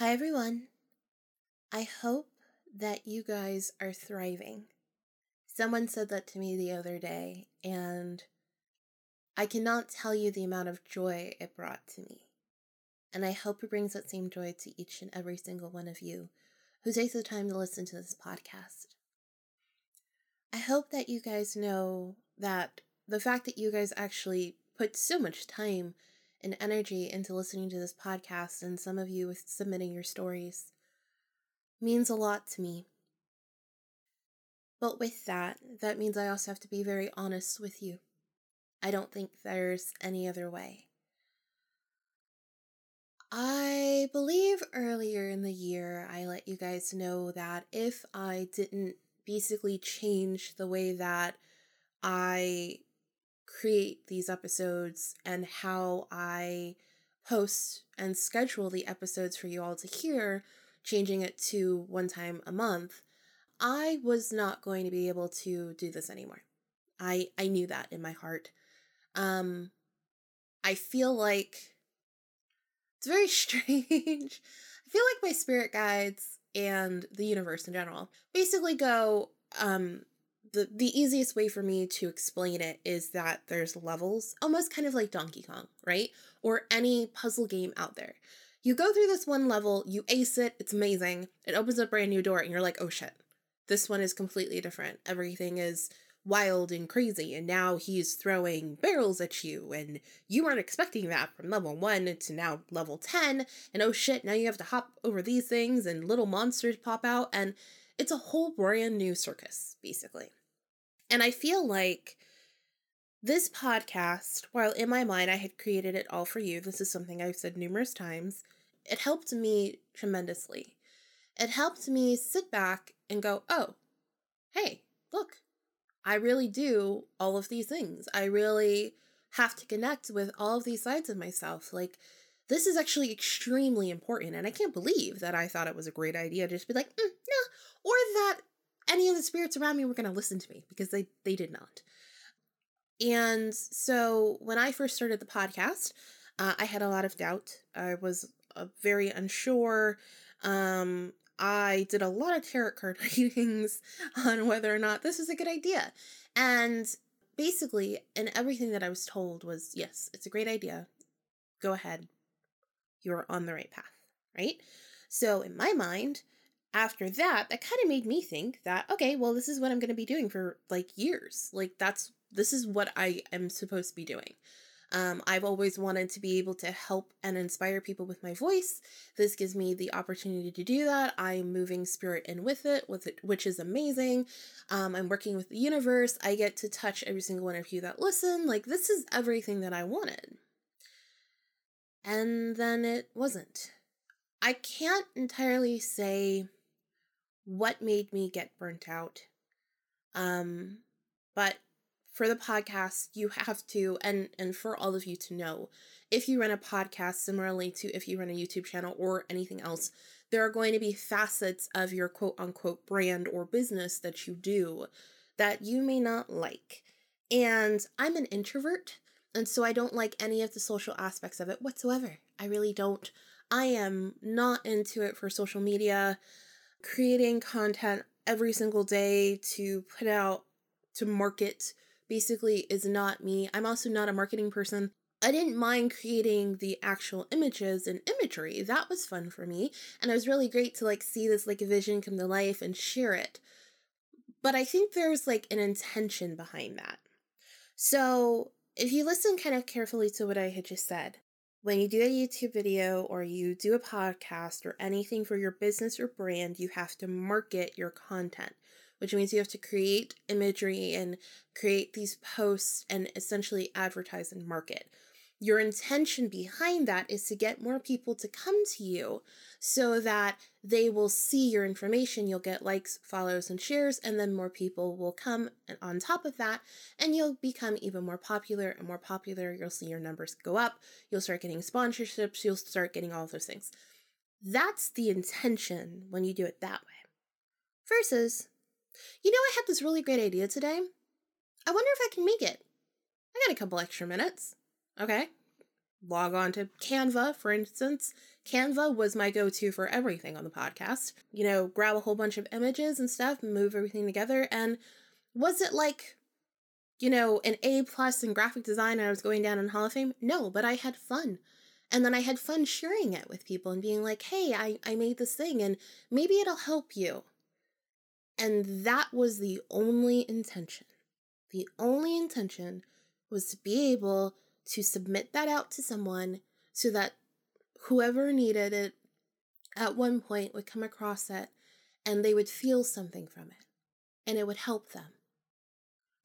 Hi, everyone. I hope that you guys are thriving. Someone said that to me the other day, and I cannot tell you the amount of joy it brought to me. And I hope it brings that same joy to each and every single one of you who takes the time to listen to this podcast. I hope that you guys know that the fact that you guys actually put so much time and energy into listening to this podcast, and some of you with submitting your stories, means a lot to me. But with that, that means I also have to be very honest with you. I don't think there's any other way. I believe earlier in the year I let you guys know that if I didn't basically change the way that I create these episodes and how I post and schedule the episodes for you all to hear, changing it to one time a month, I was not going to be able to do this anymore. I I knew that in my heart. Um I feel like it's very strange. I feel like my spirit guides and the universe in general basically go um the the easiest way for me to explain it is that there's levels, almost kind of like Donkey Kong, right? Or any puzzle game out there. You go through this one level, you ace it, it's amazing. It opens a brand new door and you're like, "Oh shit. This one is completely different. Everything is wild and crazy and now he's throwing barrels at you and you weren't expecting that from level 1 to now level 10 and oh shit now you have to hop over these things and little monsters pop out and it's a whole brand new circus basically and I feel like this podcast, while in my mind I had created it all for you, this is something I've said numerous times, it helped me tremendously. It helped me sit back and go, oh, hey, look, I really do all of these things. I really have to connect with all of these sides of myself. Like, this is actually extremely important. And I can't believe that I thought it was a great idea to just be like, mm, no, or that any of the spirits around me were going to listen to me because they they did not. And so when I first started the podcast, uh, I had a lot of doubt. I was uh, very unsure. Um, I did a lot of tarot card readings on whether or not this was a good idea. And basically, and everything that I was told was yes, it's a great idea. Go ahead. You're on the right path, right? So, in my mind, after that, that kind of made me think that, okay, well, this is what I'm going to be doing for like years. Like, that's, this is what I am supposed to be doing. Um, I've always wanted to be able to help and inspire people with my voice. This gives me the opportunity to do that. I'm moving spirit in with it, with it, which is amazing. Um, I'm working with the universe. I get to touch every single one of you that listen. Like this is everything that I wanted. And then it wasn't. I can't entirely say what made me get burnt out. Um, but for the podcast, you have to, and and for all of you to know, if you run a podcast similarly to if you run a YouTube channel or anything else, there are going to be facets of your quote unquote brand or business that you do that you may not like. And I'm an introvert, and so I don't like any of the social aspects of it whatsoever. I really don't. I am not into it for social media creating content every single day to put out to market basically is not me. I'm also not a marketing person. I didn't mind creating the actual images and imagery. That was fun for me. And it was really great to like see this like vision come to life and share it. But I think there's like an intention behind that. So if you listen kind of carefully to what I had just said, when you do a YouTube video or you do a podcast or anything for your business or brand, you have to market your content, which means you have to create imagery and create these posts and essentially advertise and market. Your intention behind that is to get more people to come to you so that they will see your information. You'll get likes, follows, and shares, and then more people will come and on top of that, and you'll become even more popular and more popular. You'll see your numbers go up. You'll start getting sponsorships. You'll start getting all those things. That's the intention when you do it that way. Versus, you know, I had this really great idea today. I wonder if I can make it. I got a couple extra minutes. Okay. log on to Canva, for instance. Canva was my go to for everything on the podcast. You know, grab a whole bunch of images and stuff, move everything together. And was it like, you know, an A plus in graphic design and I was going down in Hall of Fame? No, but I had fun. And then I had fun sharing it with people and being like, hey, I, I made this thing and maybe it'll help you. And that was the only intention. The only intention was to be able to submit that out to someone so that whoever needed it at one point would come across it and they would feel something from it and it would help them.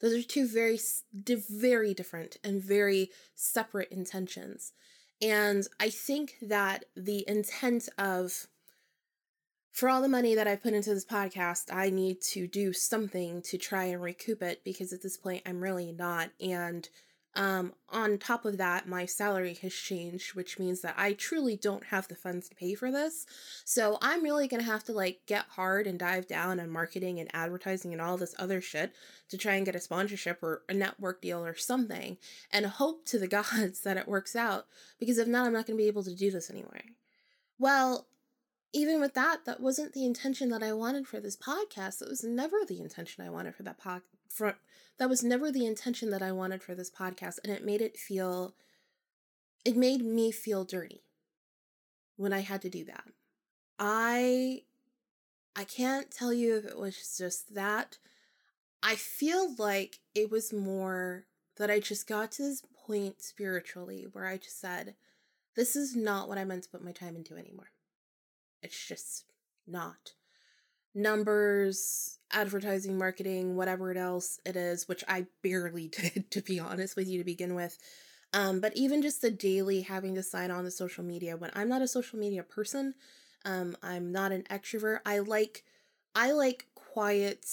Those are two very, very different and very separate intentions. And I think that the intent of, for all the money that I put into this podcast, I need to do something to try and recoup it because at this point I'm really not. And um, on top of that, my salary has changed, which means that I truly don't have the funds to pay for this. So I'm really gonna have to like get hard and dive down on marketing and advertising and all this other shit to try and get a sponsorship or a network deal or something and hope to the gods that it works out because if not, I'm not gonna be able to do this anymore. Well, even with that, that wasn't the intention that I wanted for this podcast. That was never the intention I wanted for that pod for that was never the intention that I wanted for this podcast, and it made it feel, it made me feel dirty when I had to do that. I, I can't tell you if it was just that. I feel like it was more that I just got to this point spiritually where I just said, this is not what I meant to put my time into anymore. It's just not numbers, advertising, marketing, whatever it else it is, which I barely did, to be honest with you, to begin with. Um, but even just the daily having to sign on to social media when I'm not a social media person, um, I'm not an extrovert. I like, I like quiet,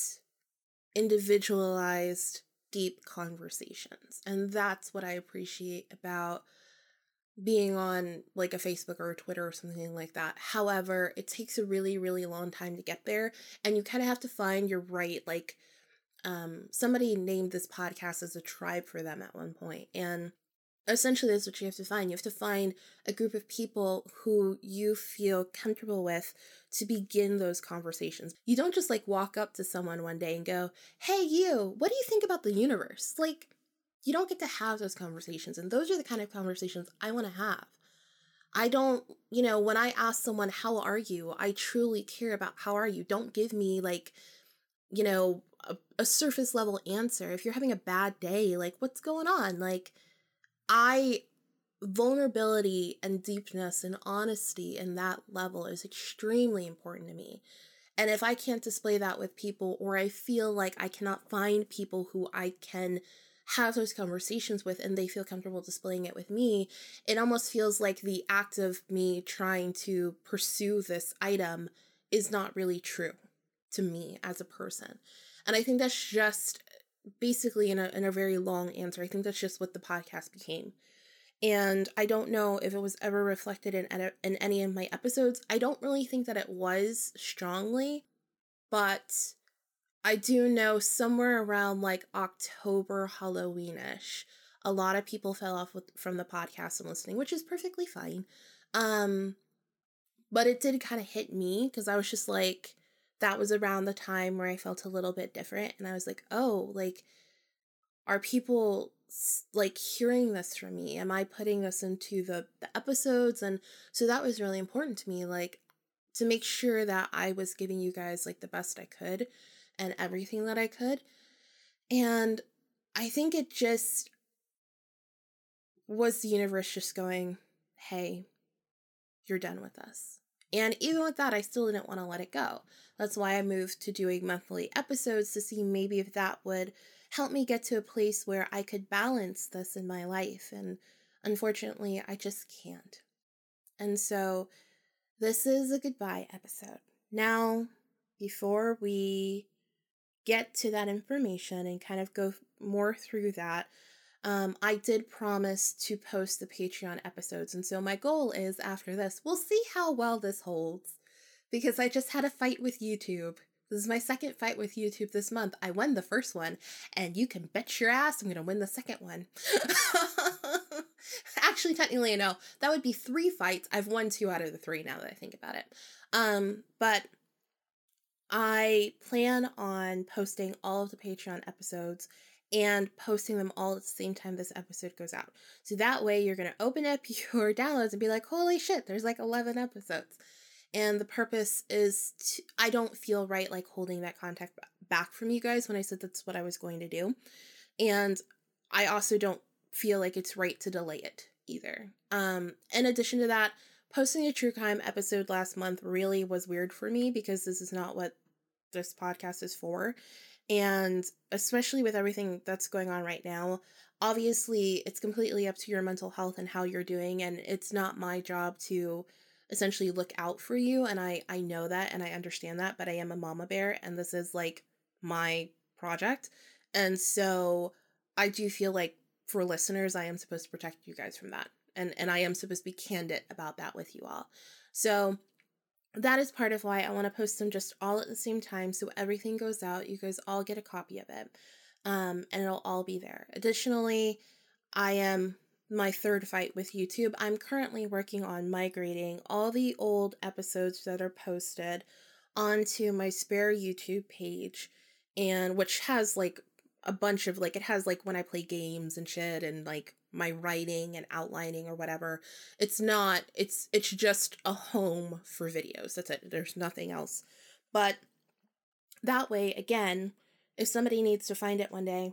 individualized, deep conversations, and that's what I appreciate about being on like a Facebook or a Twitter or something like that. However, it takes a really, really long time to get there. And you kind of have to find your right, like, um, somebody named this podcast as a tribe for them at one point. And essentially, that's what you have to find. You have to find a group of people who you feel comfortable with to begin those conversations. You don't just like walk up to someone one day and go, Hey, you, what do you think about the universe? Like, you don't get to have those conversations. And those are the kind of conversations I want to have. I don't, you know, when I ask someone, How are you? I truly care about how are you. Don't give me like, you know, a, a surface level answer. If you're having a bad day, like, what's going on? Like, I, vulnerability and deepness and honesty in that level is extremely important to me. And if I can't display that with people, or I feel like I cannot find people who I can have those conversations with and they feel comfortable displaying it with me, it almost feels like the act of me trying to pursue this item is not really true to me as a person. And I think that's just basically in a in a very long answer. I think that's just what the podcast became. And I don't know if it was ever reflected in in any of my episodes. I don't really think that it was strongly, but I do know somewhere around like October, Halloweenish, a lot of people fell off with, from the podcast and listening, which is perfectly fine. Um, but it did kind of hit me because I was just like, that was around the time where I felt a little bit different, and I was like, oh, like, are people like hearing this from me? Am I putting this into the the episodes? And so that was really important to me, like, to make sure that I was giving you guys like the best I could and everything that I could. And I think it just was the universe just going, hey, you're done with us. And even with that, I still didn't want to let it go. That's why I moved to doing monthly episodes to see maybe if that would help me get to a place where I could balance this in my life. And unfortunately, I just can't. And so this is a goodbye episode. Now, before we get to that information and kind of go more through that, um, I did promise to post the Patreon episodes. And so my goal is after this, we'll see how well this holds because I just had a fight with YouTube. This is my second fight with YouTube this month. I won the first one, and you can bet your ass I'm going to win the second one. Actually, technically, no. That would be three fights. I've won two out of the three now that I think about it. Um, but I plan on posting all of the Patreon episodes and posting them all at the same time this episode goes out. So that way you're going to open up your downloads and be like, holy shit, there's like 11 episodes. And the purpose is to, I don't feel right like holding that contact back from you guys when I said that's what I was going to do. And I also don't feel like it's right to delay it either. Um, in addition to that, posting a true crime episode last month really was weird for me because this is not what this podcast is for. And especially with everything that's going on right now, obviously it's completely up to your mental health and how you're doing. And it's not my job to essentially look out for you. And I, I know that and I understand that, but I am a mama bear and this is like my project. And so I do feel like for listeners, I am supposed to protect you guys from that. And and I am supposed to be candid about that with you all. So that is part of why I want to post them just all at the same time so everything goes out. You guys all get a copy of it. Um, and it'll all be there. Additionally, I am my third fight with YouTube. I'm currently working on migrating all the old episodes that are posted onto my spare YouTube page and which has like a bunch of like it has like when I play games and shit and like my writing and outlining or whatever. It's not it's it's just a home for videos. That's it. There's nothing else. But that way again, if somebody needs to find it one day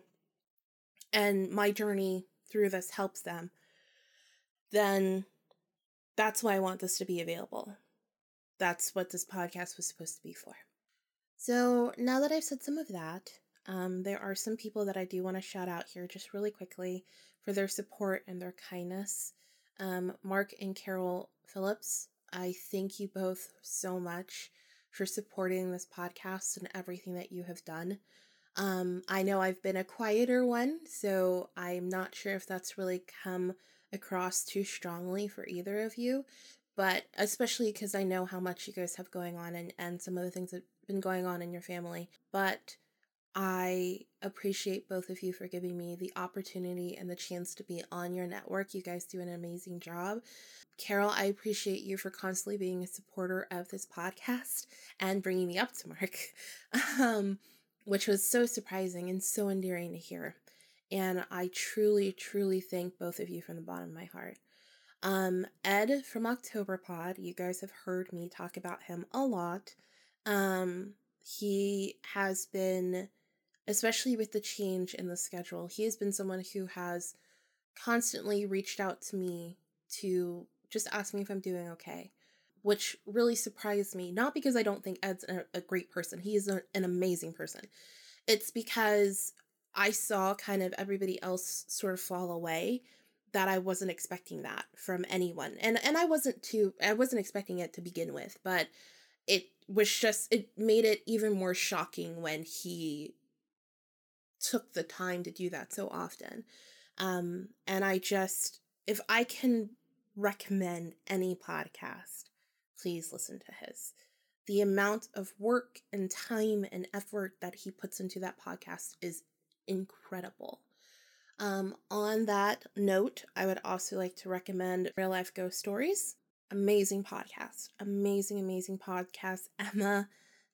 and my journey through this helps them, then that's why I want this to be available. That's what this podcast was supposed to be for. So now that I've said some of that, um, there are some people that I do want to shout out here just really quickly for their support and their kindness. Um, Mark and Carol Phillips, I thank you both so much for supporting this podcast and everything that you have done. Um, I know I've been a quieter one, so I'm not sure if that's really come across too strongly for either of you, but especially because I know how much you guys have going on and, and some of the things that have been going on in your family. But I appreciate both of you for giving me the opportunity and the chance to be on your network. You guys do an amazing job. Carol, I appreciate you for constantly being a supporter of this podcast and bringing me up to Mark, um, which was so surprising and so endearing to hear. And I truly, truly thank both of you from the bottom of my heart. Um, Ed from Octoberpod, you guys have heard me talk about him a lot. Um, he has been, especially with the change in the schedule, he has been someone who has constantly reached out to me to just ask me if I'm doing okay, which really surprised me. Not because I don't think Ed's a, great person, he is an amazing person. It's because I saw kind of everybody else sort of fall away that I wasn't expecting that from anyone. And and I wasn't too I wasn't expecting it to begin with, but it was just it made it even more shocking when he took the time to do that so often. Um and I just if I can recommend any podcast, please listen to his. The amount of work and time and effort that he puts into that podcast is incredible. Um, on that note, I would also like to recommend Real Life Ghost Stories amazing podcast. Amazing, amazing podcast. Emma,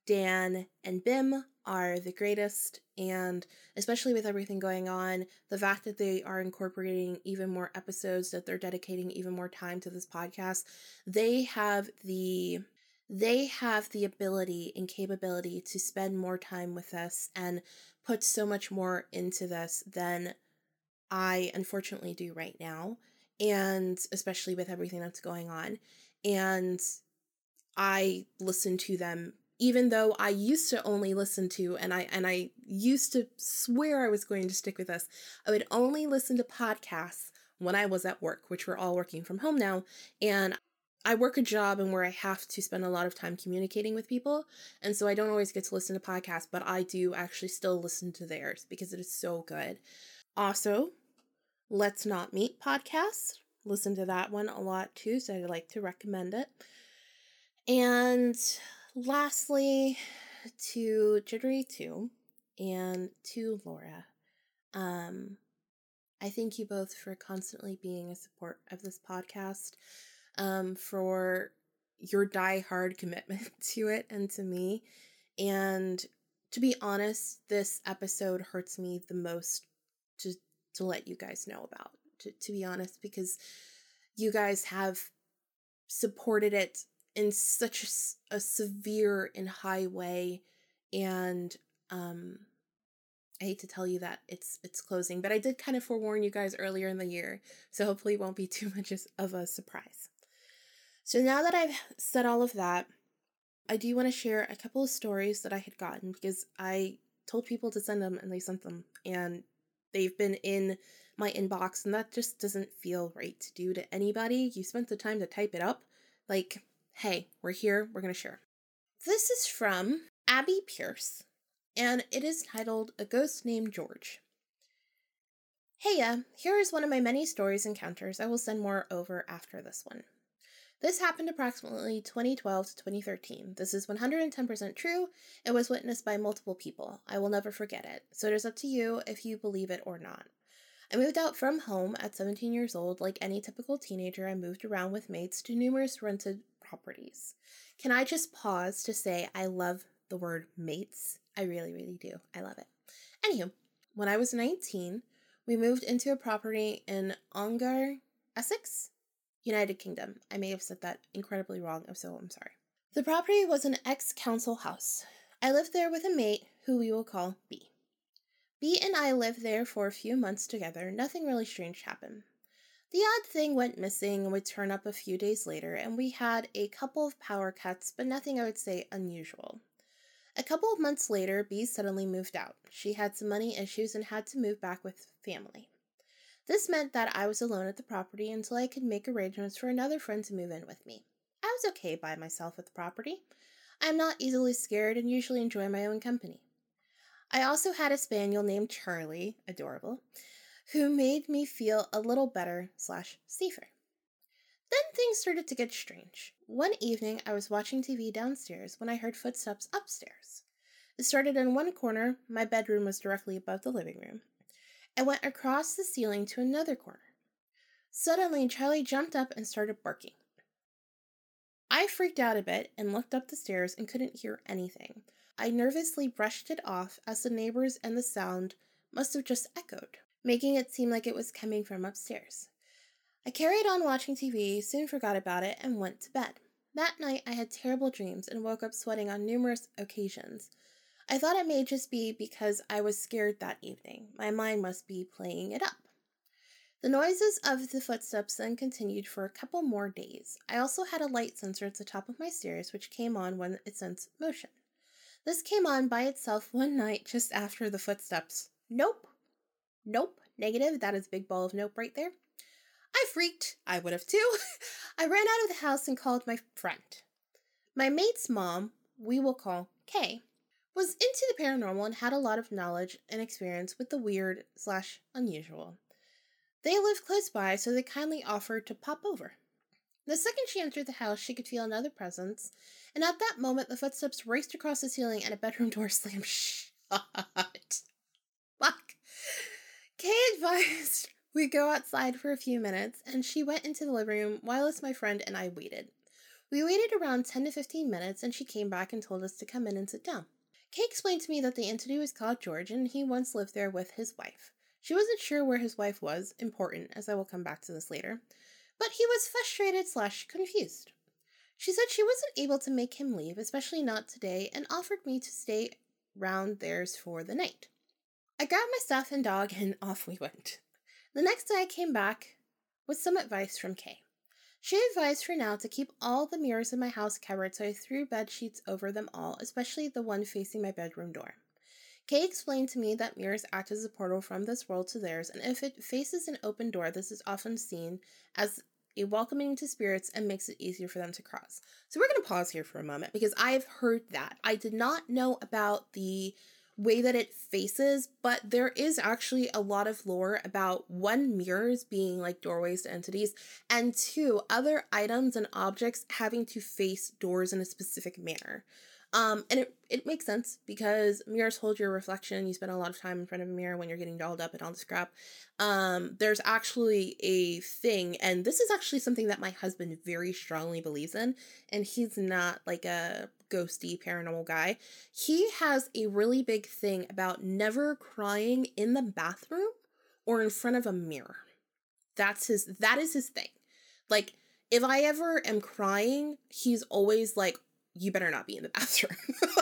Dan, and Bim are the greatest. And especially with everything going on, the fact that they are incorporating even more episodes, that they're dedicating even more time to this podcast, they have the they have the ability and capability to spend more time with us and put so much more into this than I unfortunately do right now and especially with everything that's going on. And I listen to them even though I used to only listen to and I and I used to swear I was going to stick with this. I would only listen to podcasts when I was at work, which we're all working from home now, and I work a job and where I have to spend a lot of time communicating with people, and so I don't always get to listen to podcasts, but I do actually still listen to theirs because it is so good. Also, Let's Not Meet podcast. Listen to that one a lot too, so I'd like to recommend it. And lastly, to Jitterytoo and to Laura. Um, I thank you both for constantly being a support of this podcast, um, for your die-hard commitment to it and to me. And to be honest, this episode hurts me the most to to let you guys know about. To, to be honest, because you guys have supported it in such a, a severe and high way and um I hate to tell you that it's it's closing, but I did kind of forewarn you guys earlier in the year, so hopefully it won't be too much of a surprise. So now that I've said all of that, I do want to share a couple of stories that I had gotten because I told people to send them and they sent them and they've been in my inbox and that just doesn't feel right to do to anybody. You spent the time to type it up. Like, hey, we're here, we're going to share. This is from Abby Pierce and it is titled A Ghost Named George. Heya, uh, here is one of my many stories encounters. I will send more over after this one. This happened approximately 2012 to 2013. This is 110% true. It was witnessed by multiple people. I will never forget it. So it is up to you if you believe it or not. I moved out from home at 17 years old. Like any typical teenager, I moved around with mates to numerous rented properties. Can I just pause to say I love the word mates? I really, really do. I love it. Anywho, when I was 19, we moved into a property in Ongar, Essex, United Kingdom. I may have said that incredibly wrong, so, I'm sorry. The property was an ex council house. I lived there with a mate who we will call B. B and I lived there for a few months together. Nothing really strange happened. The odd thing went missing and would turn up a few days later, and we had a couple of power cuts, but nothing I would say unusual. A couple of months later, B suddenly moved out. She had some money issues and had to move back with family. This meant that I was alone at the property until I could make arrangements for another friend to move in with me. I was okay by myself at the property. I am not easily scared and usually enjoy my own company. I also had a spaniel named Charlie, adorable, who made me feel a little better slash safer. Then things started to get strange. One evening, I was watching TV downstairs when I heard footsteps upstairs. It started in one corner, my bedroom was directly above the living room, and went across the ceiling to another corner. Suddenly, Charlie jumped up and started barking. I freaked out a bit and looked up the stairs and couldn't hear anything. I nervously brushed it off as the neighbors and the sound must have just echoed, making it seem like it was coming from upstairs. I carried on watching TV, soon forgot about it, and went to bed. That night, I had terrible dreams and woke up sweating on numerous occasions. I thought it may just be because I was scared that evening. My mind must be playing it up. The noises of the footsteps then continued for a couple more days. I also had a light sensor at the top of my stairs, which came on when it sensed motion. This came on by itself one night just after the footsteps. Nope. Nope. Negative. That is a big ball of nope right there. I freaked. I would have too. I ran out of the house and called my friend. My mate's mom, we will call Kay, was into the paranormal and had a lot of knowledge and experience with the weird slash unusual. They lived close by, so they kindly offered to pop over. The second she entered the house, she could feel another presence, and at that moment the footsteps raced across the ceiling and a bedroom door slammed shut. Kay advised we go outside for a few minutes, and she went into the living room whilst my friend and I waited. We waited around 10 to 15 minutes, and she came back and told us to come in and sit down. Kay explained to me that the entity was called George, and he once lived there with his wife. She wasn't sure where his wife was, important, as I will come back to this later, but he was frustrated slash confused. She said she wasn't able to make him leave, especially not today, and offered me to stay round theirs for the night. I grabbed my stuff and dog, and off we went. The next day I came back with some advice from Kay. She advised for now to keep all the mirrors in my house covered, so I threw bed sheets over them all, especially the one facing my bedroom door. Kay explained to me that mirrors act as a portal from this world to theirs, and if it faces an open door, this is often seen as a welcoming to spirits and makes it easier for them to cross. So we're going to pause here for a moment because I've heard that. I did not know about the way that it faces, but there is actually a lot of lore about one, mirrors being like doorways to entities, and two, other items and objects having to face doors in a specific manner. Um, and it, it makes sense because mirrors hold your reflection. You spend a lot of time in front of a mirror when you're getting dolled up and all this crap. Um, there's actually a thing, and this is actually something that my husband very strongly believes in, and he's not like a ghosty paranormal guy. He has a really big thing about never crying in the bathroom or in front of a mirror. That's his that is his thing. Like if I ever am crying, he's always like, you better not be in the bathroom.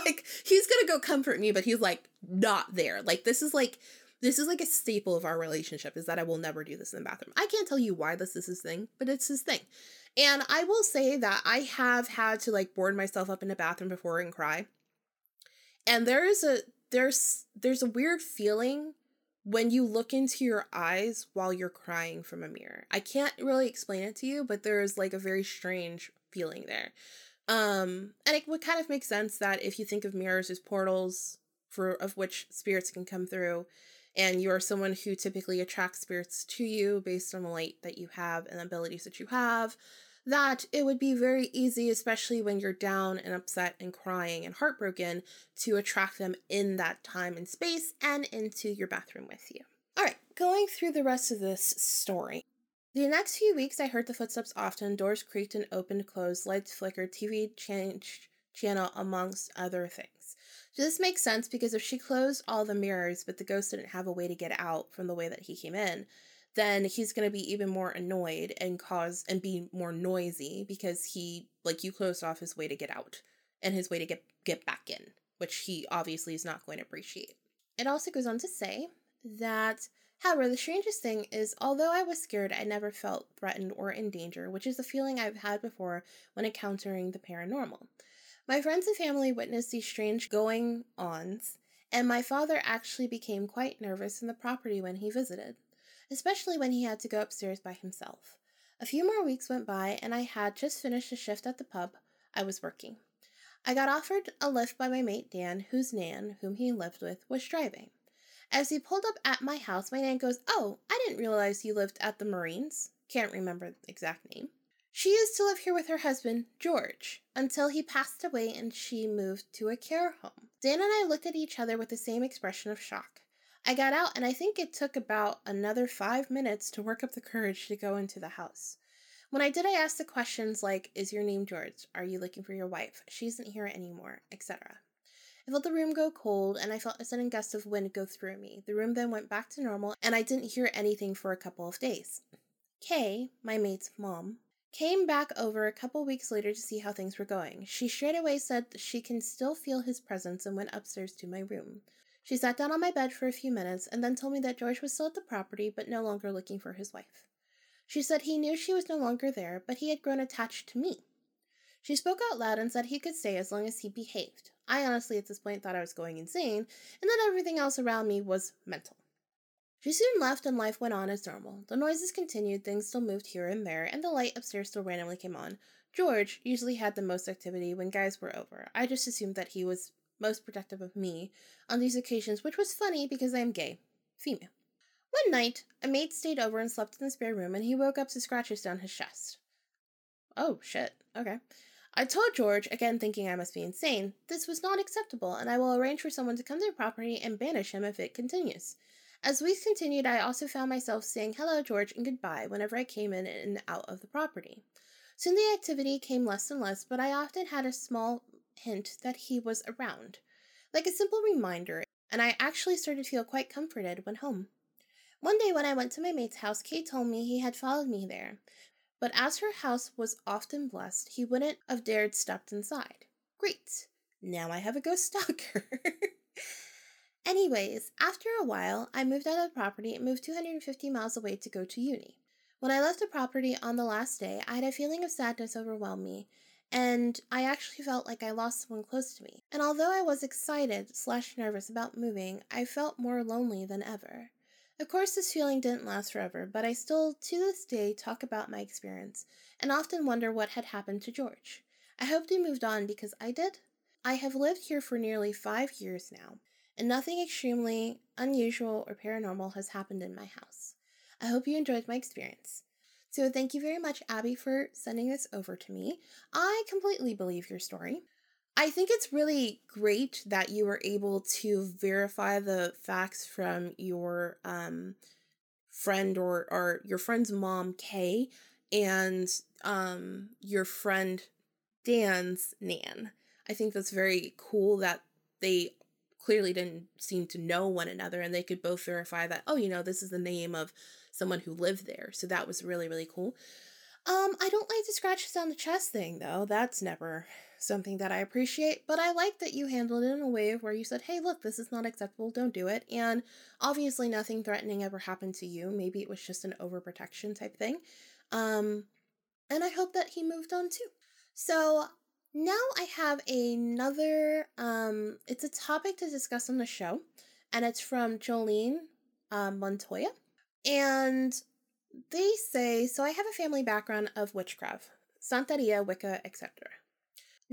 like he's gonna go comfort me, but he's like not there. Like this is like this is like a staple of our relationship is that I will never do this in the bathroom. I can't tell you why this is his thing, but it's his thing. And I will say that I have had to like board myself up in a bathroom before and cry. And there is a there's there's a weird feeling when you look into your eyes while you're crying from a mirror. I can't really explain it to you, but there's like a very strange feeling there. Um, and it would kind of make sense that if you think of mirrors as portals for of which spirits can come through, and you are someone who typically attracts spirits to you based on the light that you have and the abilities that you have, that it would be very easy, especially when you're down and upset and crying and heartbroken, to attract them in that time and space and into your bathroom with you. All right, going through the rest of this story. The next few weeks, I heard the footsteps often, doors creaked and opened, closed, lights flickered, TV changed channel, amongst other things. So this makes sense because if she closed all the mirrors, but the ghost didn't have a way to get out from the way that he came in, then he's going to be even more annoyed and cause and be more noisy because he like you closed off his way to get out and his way to get get back in, which he obviously is not going to appreciate. It also goes on to say that However, the strangest thing is, although I was scared, I never felt threatened or in danger, which is a feeling I've had before when encountering the paranormal. My friends and family witnessed these strange going ons, and my father actually became quite nervous in the property when he visited especially when he had to go upstairs by himself. A few more weeks went by, and I had just finished a shift at the pub I was working. I got offered a lift by my mate Dan, whose Nan, whom he lived with, was driving. As he pulled up at my house, my Nan goes, Oh, I didn't realize you lived at the Marines. Can't remember the exact name. She used to live here with her husband, George, until he passed away and she moved to a care home. Dan and I looked at each other with the same expression of shock. I got out, and I think it took about another five minutes to work up the courage to go into the house. When I did, I asked the questions like, Is your name George? Are you looking for your wife? She isn't here anymore, etc. I felt the room go cold, and I felt a sudden gust of wind go through me. The room then went back to normal, and I didn't hear anything for a couple of days. Kay, my mate's mom, came back over a couple weeks later to see how things were going. She straight away said she can still feel his presence and went upstairs to my room. She sat down on my bed for a few minutes and then told me that George was still at the property but no longer looking for his wife. She said he knew she was no longer there, but he had grown attached to me. She spoke out loud and said he could stay as long as he behaved. I honestly, at this point, thought I was going insane and that everything else around me was mental. She soon left and life went on as normal. The noises continued, things still moved here and there, and the light upstairs still randomly came on. George usually had the most activity when guys were over. I just assumed that he was most protective of me on these occasions, which was funny because I am gay, female. One night, a mate stayed over and slept in the spare room, and he woke up to scratches down his chest. Oh, shit. Okay. I told George, again thinking I must be insane, this was not acceptable, and I will arrange for someone to come to the property and banish him if it continues. As weeks continued, I also found myself saying hello, George, and goodbye whenever I came in and out of the property. Soon the activity came less and less, but I often had a small hint that he was around, like a simple reminder, and I actually started to feel quite comforted when home. One day when I went to my mate's house, Kate told me he had followed me there, but as her house was often blessed, he wouldn't have dared stepped inside. Great. Now I have a ghost stalker. Anyways, after a while, I moved out of the property and moved 250 miles away to go to uni. When I left the property on the last day, I had a feeling of sadness overwhelm me, and I actually felt like I lost someone close to me. And although I was excited slash nervous about moving, I felt more lonely than ever. Of course, this feeling didn't last forever, but I still, to this day, talk about my experience and often wonder what had happened to George. I hoped he moved on because I did. I have lived here for nearly five years now, and nothing extremely unusual or paranormal has happened in my house. I hope you enjoyed my experience. So thank you very much, Abby, for sending this over to me. I completely believe your story. I think it's really great that you were able to verify the facts from your um, friend or, or your friend's mom, Kay, and um, your friend Dan's Nan. I think that's very cool that they clearly didn't seem to know one another and they could both verify that, oh, you know, this is the name of someone who lived there. So that was really, really cool. Um, I don't like the scratches on the chest thing though. That's never something that I appreciate, but I like that you handled it in a way where you said, hey, look, this is not acceptable, don't do it. And obviously, nothing threatening ever happened to you. Maybe it was just an overprotection type thing. Um, and I hope that he moved on too. So now I have another, um, it's a topic to discuss on the show, and it's from Jolene um, Montoya. And they say, so I have a family background of witchcraft, Santeria, Wicca, etc.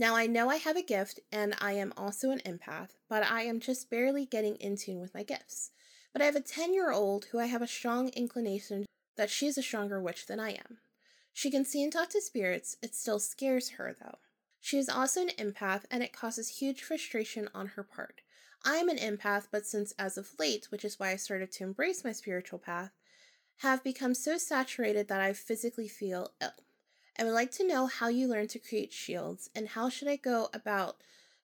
Now, I know I have a gift and I am also an empath, but I am just barely getting in tune with my gifts. But I have a 10 year old who I have a strong inclination that she is a stronger witch than I am. She can see and talk to spirits, it still scares her though. She is also an empath and it causes huge frustration on her part. I am an empath, but since as of late, which is why I started to embrace my spiritual path, have become so saturated that I physically feel ill. I would like to know how you learn to create shields and how should I go about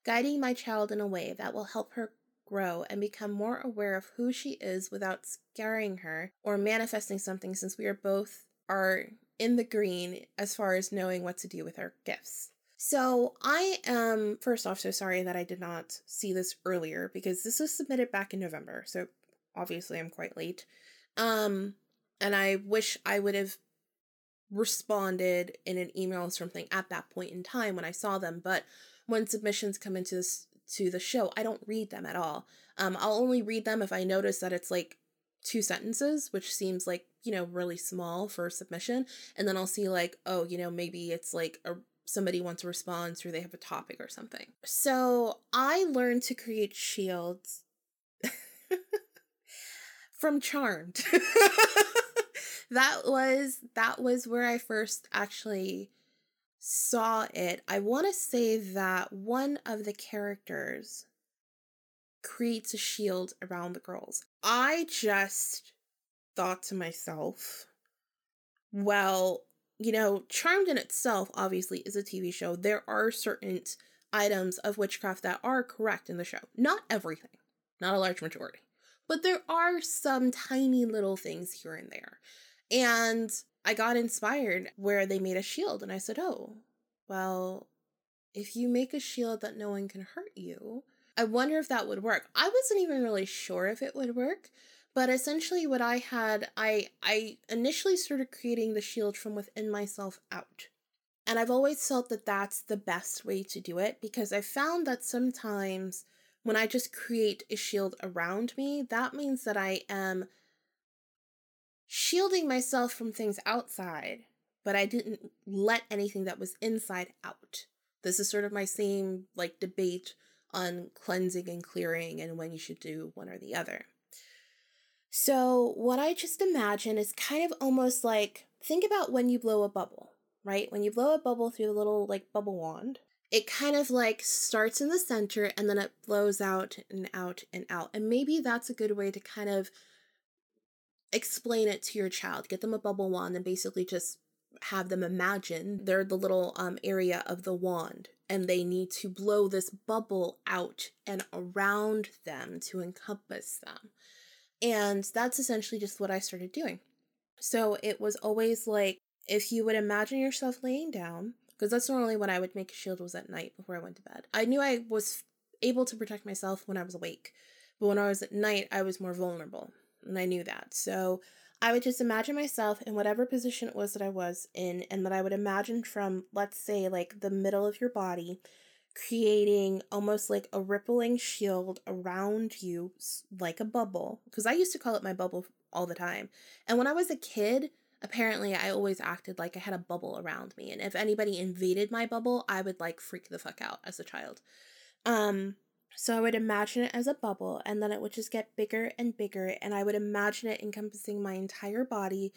guiding my child in a way that will help her grow and become more aware of who she is without scaring her or manifesting something since we are both are in the green as far as knowing what to do with our gifts. So I am first off so sorry that I did not see this earlier because this was submitted back in November. So obviously I'm quite late. Um and I wish I would have responded in an email or something at that point in time when I saw them. But when submissions come into this to the show, I don't read them at all. Um, I'll only read them if I notice that it's like two sentences, which seems like, you know, really small for a submission. And then I'll see like, oh, you know, maybe it's like a somebody wants a response or they have a topic or something. So I learned to create shields from Charmed. that was that was where I first actually saw it. I want to say that one of the characters creates a shield around the girls. I just thought to myself, well, you know, Charmed in itself obviously is a TV show. There are certain items of witchcraft that are correct in the show. Not everything, not a large majority, but there are some tiny little things here and there. And I got inspired where they made a shield, and I said, oh, well, if you make a shield that no one can hurt you, I wonder if that would work. I wasn't even really sure if it would work, but essentially what I had, I I initially started creating the shield from within myself out. And I've always felt that that's the best way to do it because I found that sometimes when I just create a shield around me, that means that I am shielding myself from things outside, but I didn't let anything that was inside out. This is sort of my same like debate on cleansing and clearing and when you should do one or the other. So, what I just imagine is kind of almost like think about when you blow a bubble, right? When you blow a bubble through the little like bubble wand, it kind of like starts in the center and then it blows out and out and out. And maybe that's a good way to kind of explain it to your child. Get them a bubble wand and basically just have them imagine they're the little um, area of the wand and they need to blow this bubble out and around them to encompass them. And that's essentially just what I started doing. So it was always like if you would imagine yourself laying down, because that's normally when I would make a shield was at night before I went to bed. I knew I was able to protect myself when I was awake, but when I was at night, I was more vulnerable and I knew that. So I would just imagine myself in whatever position it was that I was in, and that I would imagine from, let's say, like the middle of your body, creating almost like a rippling shield around you, like a bubble. Because I used to call it my bubble all the time. And when I was a kid, apparently I always acted like I had a bubble around me. And if anybody invaded my bubble, I would like freak the fuck out as a child. Um, so I would imagine it as a bubble, and then it would just get bigger and bigger, and I would imagine it encompassing my entire body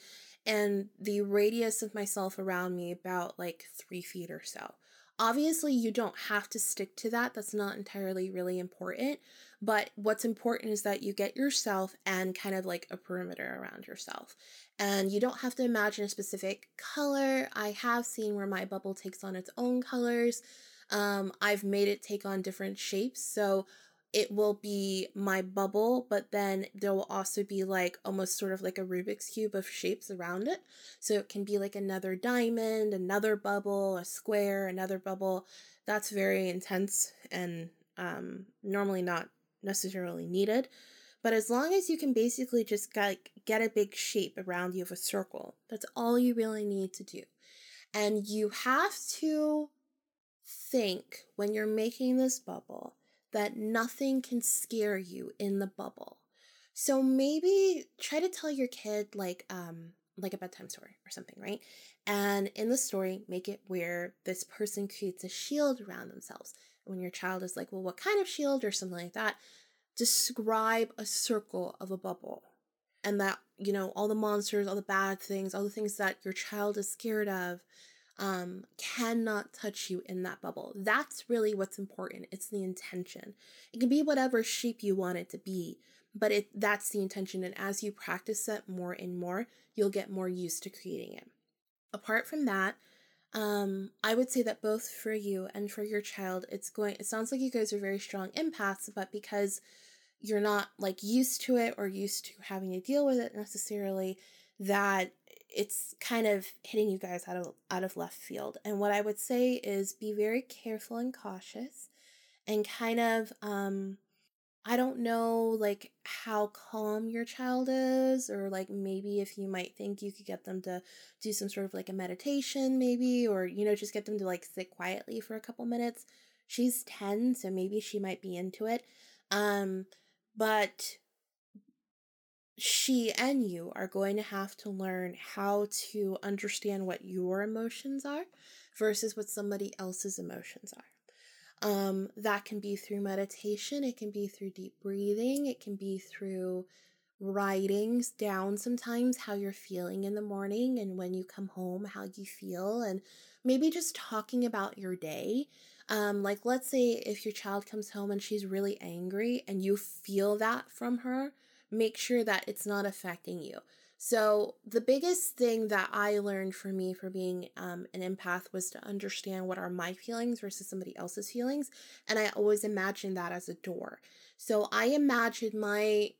and the radius of myself around me about like three feet or so. Obviously, you don't have to stick to that. That's not entirely really important. But what's important is that you get yourself and kind of like a perimeter around yourself. And you don't have to imagine a specific color. I have seen where my bubble takes on its own colors. Um, I've made it take on different shapes. So it will be my bubble, but then there will also be like almost sort of like a Rubik's Cube of shapes around it. So it can be like another diamond, another bubble, a square, another bubble. That's very intense and um, normally not necessarily needed. But as long as you can basically just get, get a big shape around you of a circle, that's all you really need to do. And you have to think when you're making this bubble that nothing can scare you in the bubble. So maybe try to tell your kid like um like a bedtime story or something, right? And in the story, make it where this person creates a shield around themselves. When your child is like, "Well, what kind of shield?" or something like that, describe a circle of a bubble. And that, you know, all the monsters, all the bad things, all the things that your child is scared of, um, cannot touch you in that bubble. That's really what's important. It's the intention. It can be whatever shape you want it to be, but it that's the intention. And as you practice it more and more, you'll get more used to creating it. Apart from that, um, I would say that both for you and for your child, it's going. It sounds like you guys are very strong empaths, but because you're not like used to it or used to having to deal with it necessarily, that it's kind of hitting you guys out of out of left field. And what I would say is be very careful and cautious and kind of um I don't know like how calm your child is or like maybe if you might think you could get them to do some sort of like a meditation maybe or you know just get them to like sit quietly for a couple minutes. She's 10 so maybe she might be into it. Um but she and you are going to have to learn how to understand what your emotions are versus what somebody else's emotions are. Um, that can be through meditation, it can be through deep breathing, it can be through writing down sometimes how you're feeling in the morning and when you come home, how you feel, and maybe just talking about your day. Um, like, let's say if your child comes home and she's really angry and you feel that from her, make sure that it's not affecting you. So, the biggest thing that I learned for me for being um, an empath was to understand what are my feelings versus somebody else's feelings. And I always imagined that as a door. So, I imagine my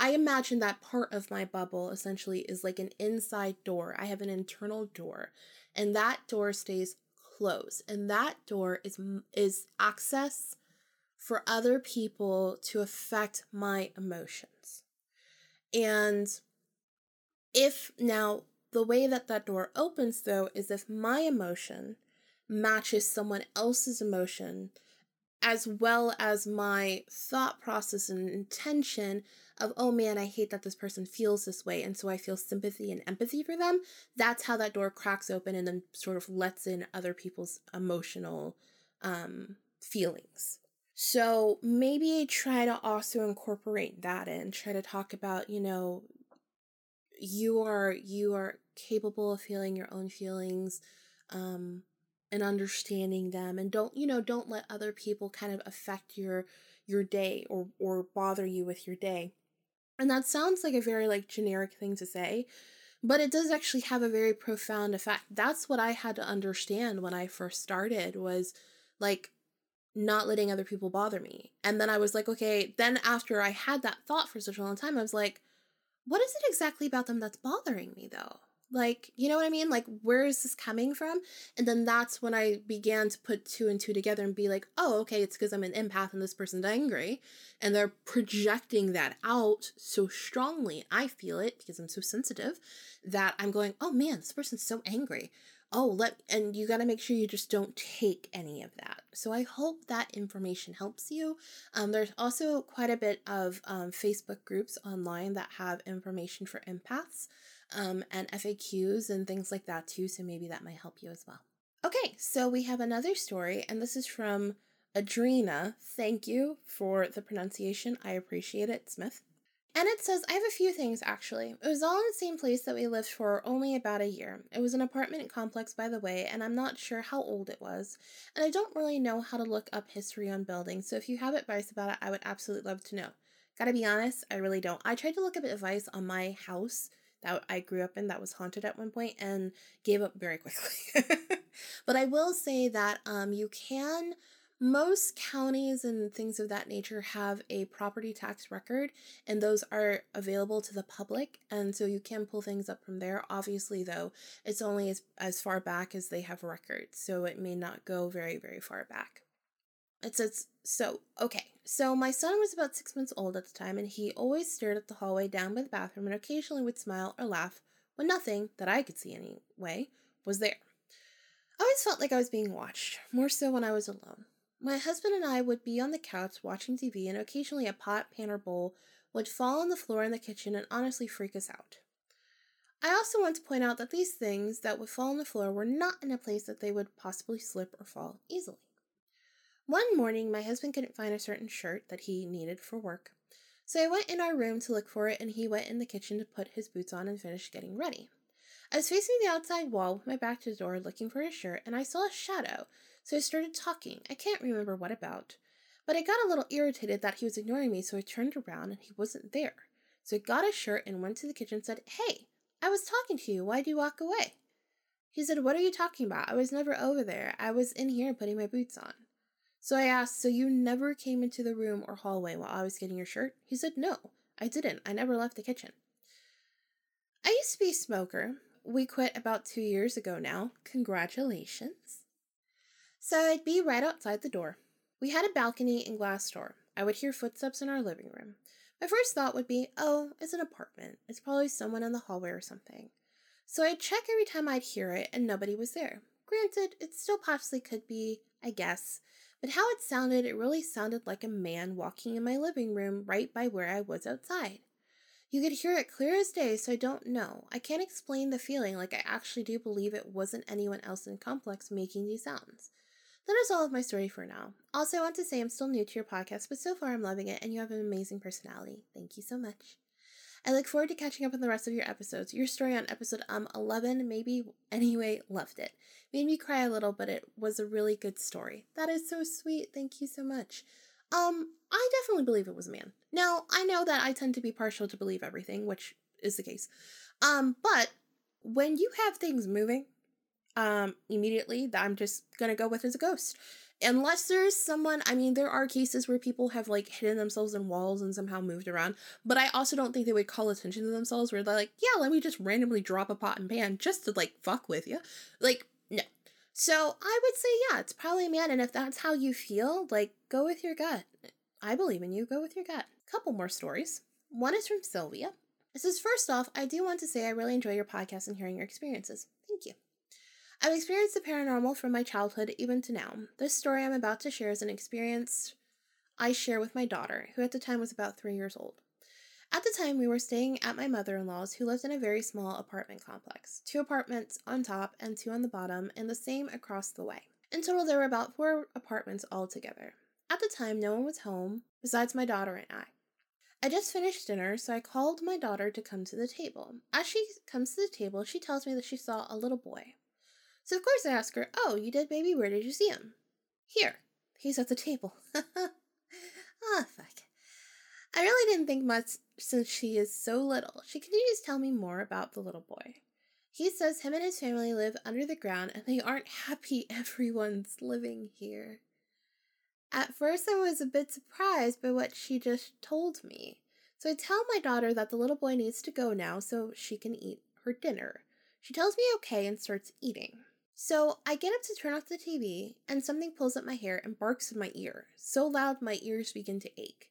I imagine that part of my bubble essentially is like an inside door. I have an internal door, and that door stays closed. And that door is is access for other people to affect my emotions. And if now the way that that door opens though is if my emotion matches someone else's emotion as well as my thought process and intention of oh man i hate that this person feels this way and so i feel sympathy and empathy for them that's how that door cracks open and then sort of lets in other people's emotional um, feelings so maybe try to also incorporate that in. Try to talk about, you know, you are you are capable of feeling your own feelings um and understanding them and don't, you know, don't let other people kind of affect your your day or or bother you with your day. And that sounds like a very like generic thing to say, but it does actually have a very profound effect. That's what I had to understand when I first started was like not letting other people bother me. And then I was like, okay, then after I had that thought for such a long time, I was like, what is it exactly about them that's bothering me though? Like, you know what I mean? Like, where is this coming from? And then that's when I began to put two and two together and be like, oh, okay, it's because I'm an empath and this person's angry. And they're projecting that out so strongly. I feel it because I'm so sensitive that I'm going, oh man, this person's so angry oh let and you got to make sure you just don't take any of that. So i hope that information helps you. Um, there's also quite a bit of um, facebook groups online that have information for empaths um, and faqs and things like that too so maybe that might help you as well. Okay so we have another story and this is from adrena. Thank you for the pronunciation. I appreciate it smith And it says, I have a few things actually. It was all in the same place that we lived for only about a year. It was an apartment complex, by the way, and I'm not sure how old it was. And I don't really know how to look up history on buildings, so if you have advice about it, I would absolutely love to know. Gotta be honest, I really don't. I tried to look up advice on my house that I grew up in that was haunted at one point and gave up very quickly. but I will say that um, you can most counties and things of that nature have a property tax record, and those are available to the public, and so you can pull things up from there. Obviously, though, it's only as, as far back as they have records, so it may not go very, very far back. It says, so, okay, so my son was about six months old at the time, and he always stared at the hallway down by the bathroom and occasionally would smile or laugh when nothing, that I could see anyway, was there. I always felt like I was being watched, more so when I was alone. My husband and I would be on the couch watching TV, and occasionally a pot, pan, or bowl would fall on the floor in the kitchen and honestly freak us out. I also want to point out that these things that would fall on the floor were not in a place that they would possibly slip or fall easily. One morning, my husband couldn't find a certain shirt that he needed for work, so I went in our room to look for it, and he went in the kitchen to put his boots on and finish getting ready. I was facing the outside wall with my back to the door looking for his shirt, and I saw a shadow so I started talking. I can't remember what about. But I got a little irritated that he was ignoring me, so I turned around and he wasn't there. So I got his shirt and went to the kitchen and said, Hey, I was talking to you. Why'd you walk away? He said, What are you talking about? I was never over there. I was in here putting my boots on. So I asked, So you never came into the room or hallway while I was getting your shirt? He said, No, I didn't. I never left the kitchen. I used to be a smoker. We quit about two years ago now. Congratulations so I'd be right outside the door. We had a balcony and glass door. I would hear footsteps in our living room. My first thought would be, oh, it's an apartment. It's probably someone in the hallway or something. So I'd check every time I'd hear it, and nobody was there. Granted, it still possibly could be, I guess, but how it sounded, it really sounded like a man walking in my living room right by where I was outside. You could hear it clear as day, so I don't know. I can't explain the feeling, like I actually do believe it wasn't anyone else in complex making these sounds. That is all of my story for now. Also, I want to say I'm still new to your podcast, but so far I'm loving it and you have an amazing personality. Thank you so much. I look forward to catching up on the rest of your episodes. Your story on episode um 11, maybe anyway, loved it. Made me cry a little, but it was a really good story. That is so sweet. Thank you so much. Um, I definitely believe it was a man. Now, I know that I tend to be partial to believe everything, which is the case. Um, but when you have things moving, um, immediately that I'm just gonna go with as a ghost. Unless there's someone, I mean, there are cases where people have like hidden themselves in walls and somehow moved around, but I also don't think they would call attention to themselves where they're like, yeah, let me just randomly drop a pot and pan just to like fuck with you. Like, no. So I would say, yeah, it's probably a man, and if that's how you feel, like, go with your gut. I believe in you, go with your gut. Couple more stories. One is from Sylvia. It says, First off, I do want to say I really enjoy your podcast and hearing your experiences. Thank you. I've experienced the paranormal from my childhood even to now. This story I'm about to share is an experience I share with my daughter, who at the time was about three years old. At the time, we were staying at my mother in law's, who lived in a very small apartment complex two apartments on top and two on the bottom, and the same across the way. In total, there were about four apartments altogether. At the time, no one was home besides my daughter and I. I just finished dinner, so I called my daughter to come to the table. As she comes to the table, she tells me that she saw a little boy. So of course I ask her, Oh, you did, baby? Where did you see him? Here. He's at the table. ah, fuck. I really didn't think much since she is so little. She continues to tell me more about the little boy. He says him and his family live under the ground and they aren't happy everyone's living here. At first, I was a bit surprised by what she just told me. So I tell my daughter that the little boy needs to go now so she can eat her dinner. She tells me okay and starts eating. So I get up to turn off the TV, and something pulls at my hair and barks in my ear, so loud my ears begin to ache.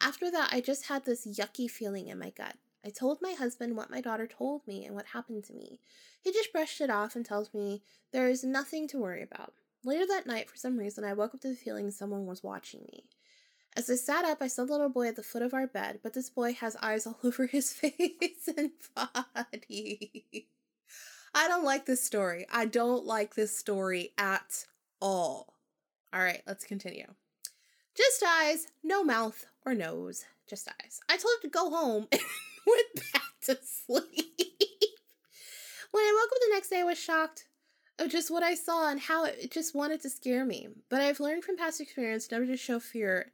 After that, I just had this yucky feeling in my gut. I told my husband what my daughter told me and what happened to me. He just brushed it off and tells me there is nothing to worry about. Later that night, for some reason, I woke up to the feeling someone was watching me. As I sat up, I saw the little boy at the foot of our bed, but this boy has eyes all over his face and body. I don't like this story. I don't like this story at all. All right, let's continue. Just eyes, no mouth or nose. just eyes. I told him to go home and went back to sleep. when I woke up the next day, I was shocked of just what I saw and how it just wanted to scare me. But I've learned from past experience never to show fear,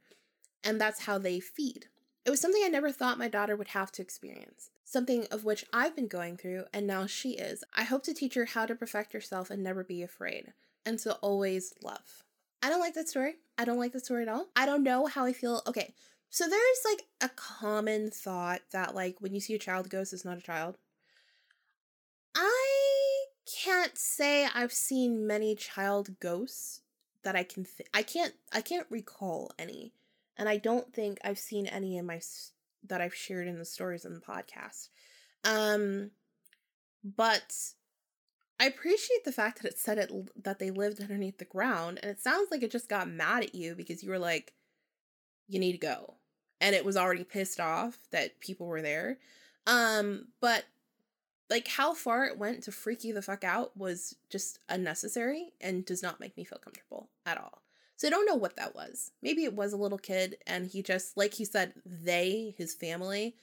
and that's how they feed. It was something I never thought my daughter would have to experience, something of which I've been going through, and now she is. I hope to teach her how to perfect herself and never be afraid, and to always love. I don't like that story. I don't like the story at all. I don't know how I feel. Okay, so there's like a common thought that, like, when you see a child ghost, it's not a child. I can't say I've seen many child ghosts that I can. Th- I can't. I can't recall any and I don't think I've seen any in my that I've shared in the stories in the podcast. Um, but I appreciate the fact that it said it that they lived underneath the ground, and it sounds like it just got mad at you because you were like, "You need to go," and it was already pissed off that people were there. Um, but like how far it went to freak you the fuck out was just unnecessary and does not make me feel comfortable at all. So I don't know what that was. Maybe it was a little kid and he just, like he said, they, his family,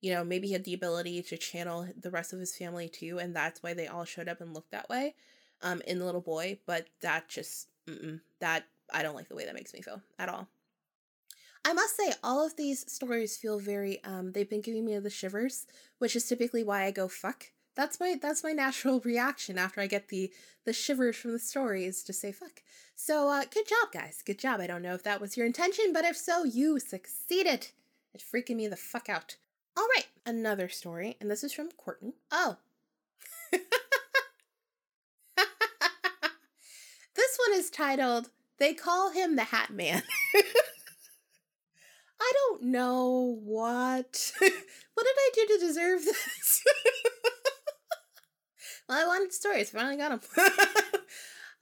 you know, maybe he had the ability to channel the rest of his family too. And that's why they all showed up and looked that way um, in the little boy. But that just, that, I don't like the way that makes me feel at all. I must say, all of these stories feel very, um, they've been giving me the shivers, which is typically why I go fuck that's my that's my natural reaction after I get the the shivers from the stories to say fuck. So uh, good job, guys. Good job. I don't know if that was your intention, but if so, you succeeded at freaking me the fuck out. All right, another story, and this is from Courtney. Oh. this one is titled "They Call Him the Hat Man." I don't know what. what did I do to deserve this? Well, I wanted stories. Finally got them.